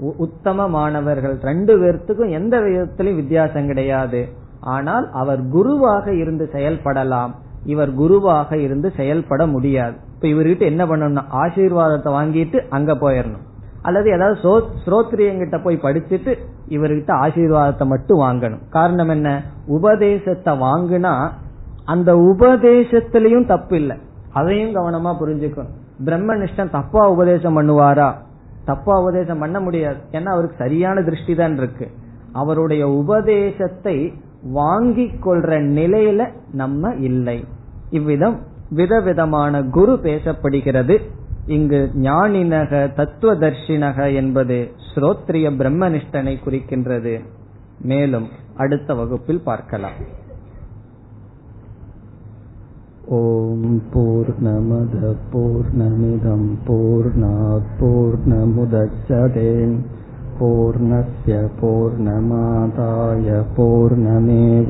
உத்தமமானவர்கள் ரெண்டு பேர்த்துக்கும் எந்த விதத்திலும் வித்தியாசம் கிடையாது. ஆனால் அவர் குருவாக இருந்து செயல்படலாம். இவர் குருவாக இருந்து செயல்பட முடியாது. இப்ப இவர்கிட்ட என்ன பண்ணணும்னா ஆசீர்வாதத்தை வாங்கிட்டு அங்க போயிடணும் அல்லது ஏதாவது ஸ்ரோத்ரியங்கிட்ட போய் படிச்சுட்டு இவர்கிட்ட ஆசீர்வாதத்தை மட்டும் வாங்கணும். காரணம் என்ன? உபதேசத்தை வாங்கினா அந்த உபதேசத்திலையும் தப்பு இல்லை. அதையும் கவனமா புரிஞ்சுக்கணும். பிரம்மனிஷ்டன் தப்பா உபதேசம் பண்ணுவாரா? தப்பா உபதேசம் பண்ண முடியாது. ஏன்னா அவருக்கு சரியான திருஷ்டி தான் இருக்கு. அவருடைய உபதேசத்தை வாங்கி கொள்ற நிலையில நம்ம இல்லை. இவ்விதம் விதவிதமான குரு பேசப்படுகிறது. இங்கு ஞானினக தத்துவதர்ஷினக என்பது ஸ்ரோத்ரிய பிரம்மனிஷ்டனை குறிக்கின்றது மேலும் அடுத்த வகுப்பில் பார்க்கலாம் ॐ पूर्णमद पूर्णमिदं पूर्णात् पूर्णमुदच्छते पूर्णस्य पूर्णमादाय पूर्णमेवावशिष्यते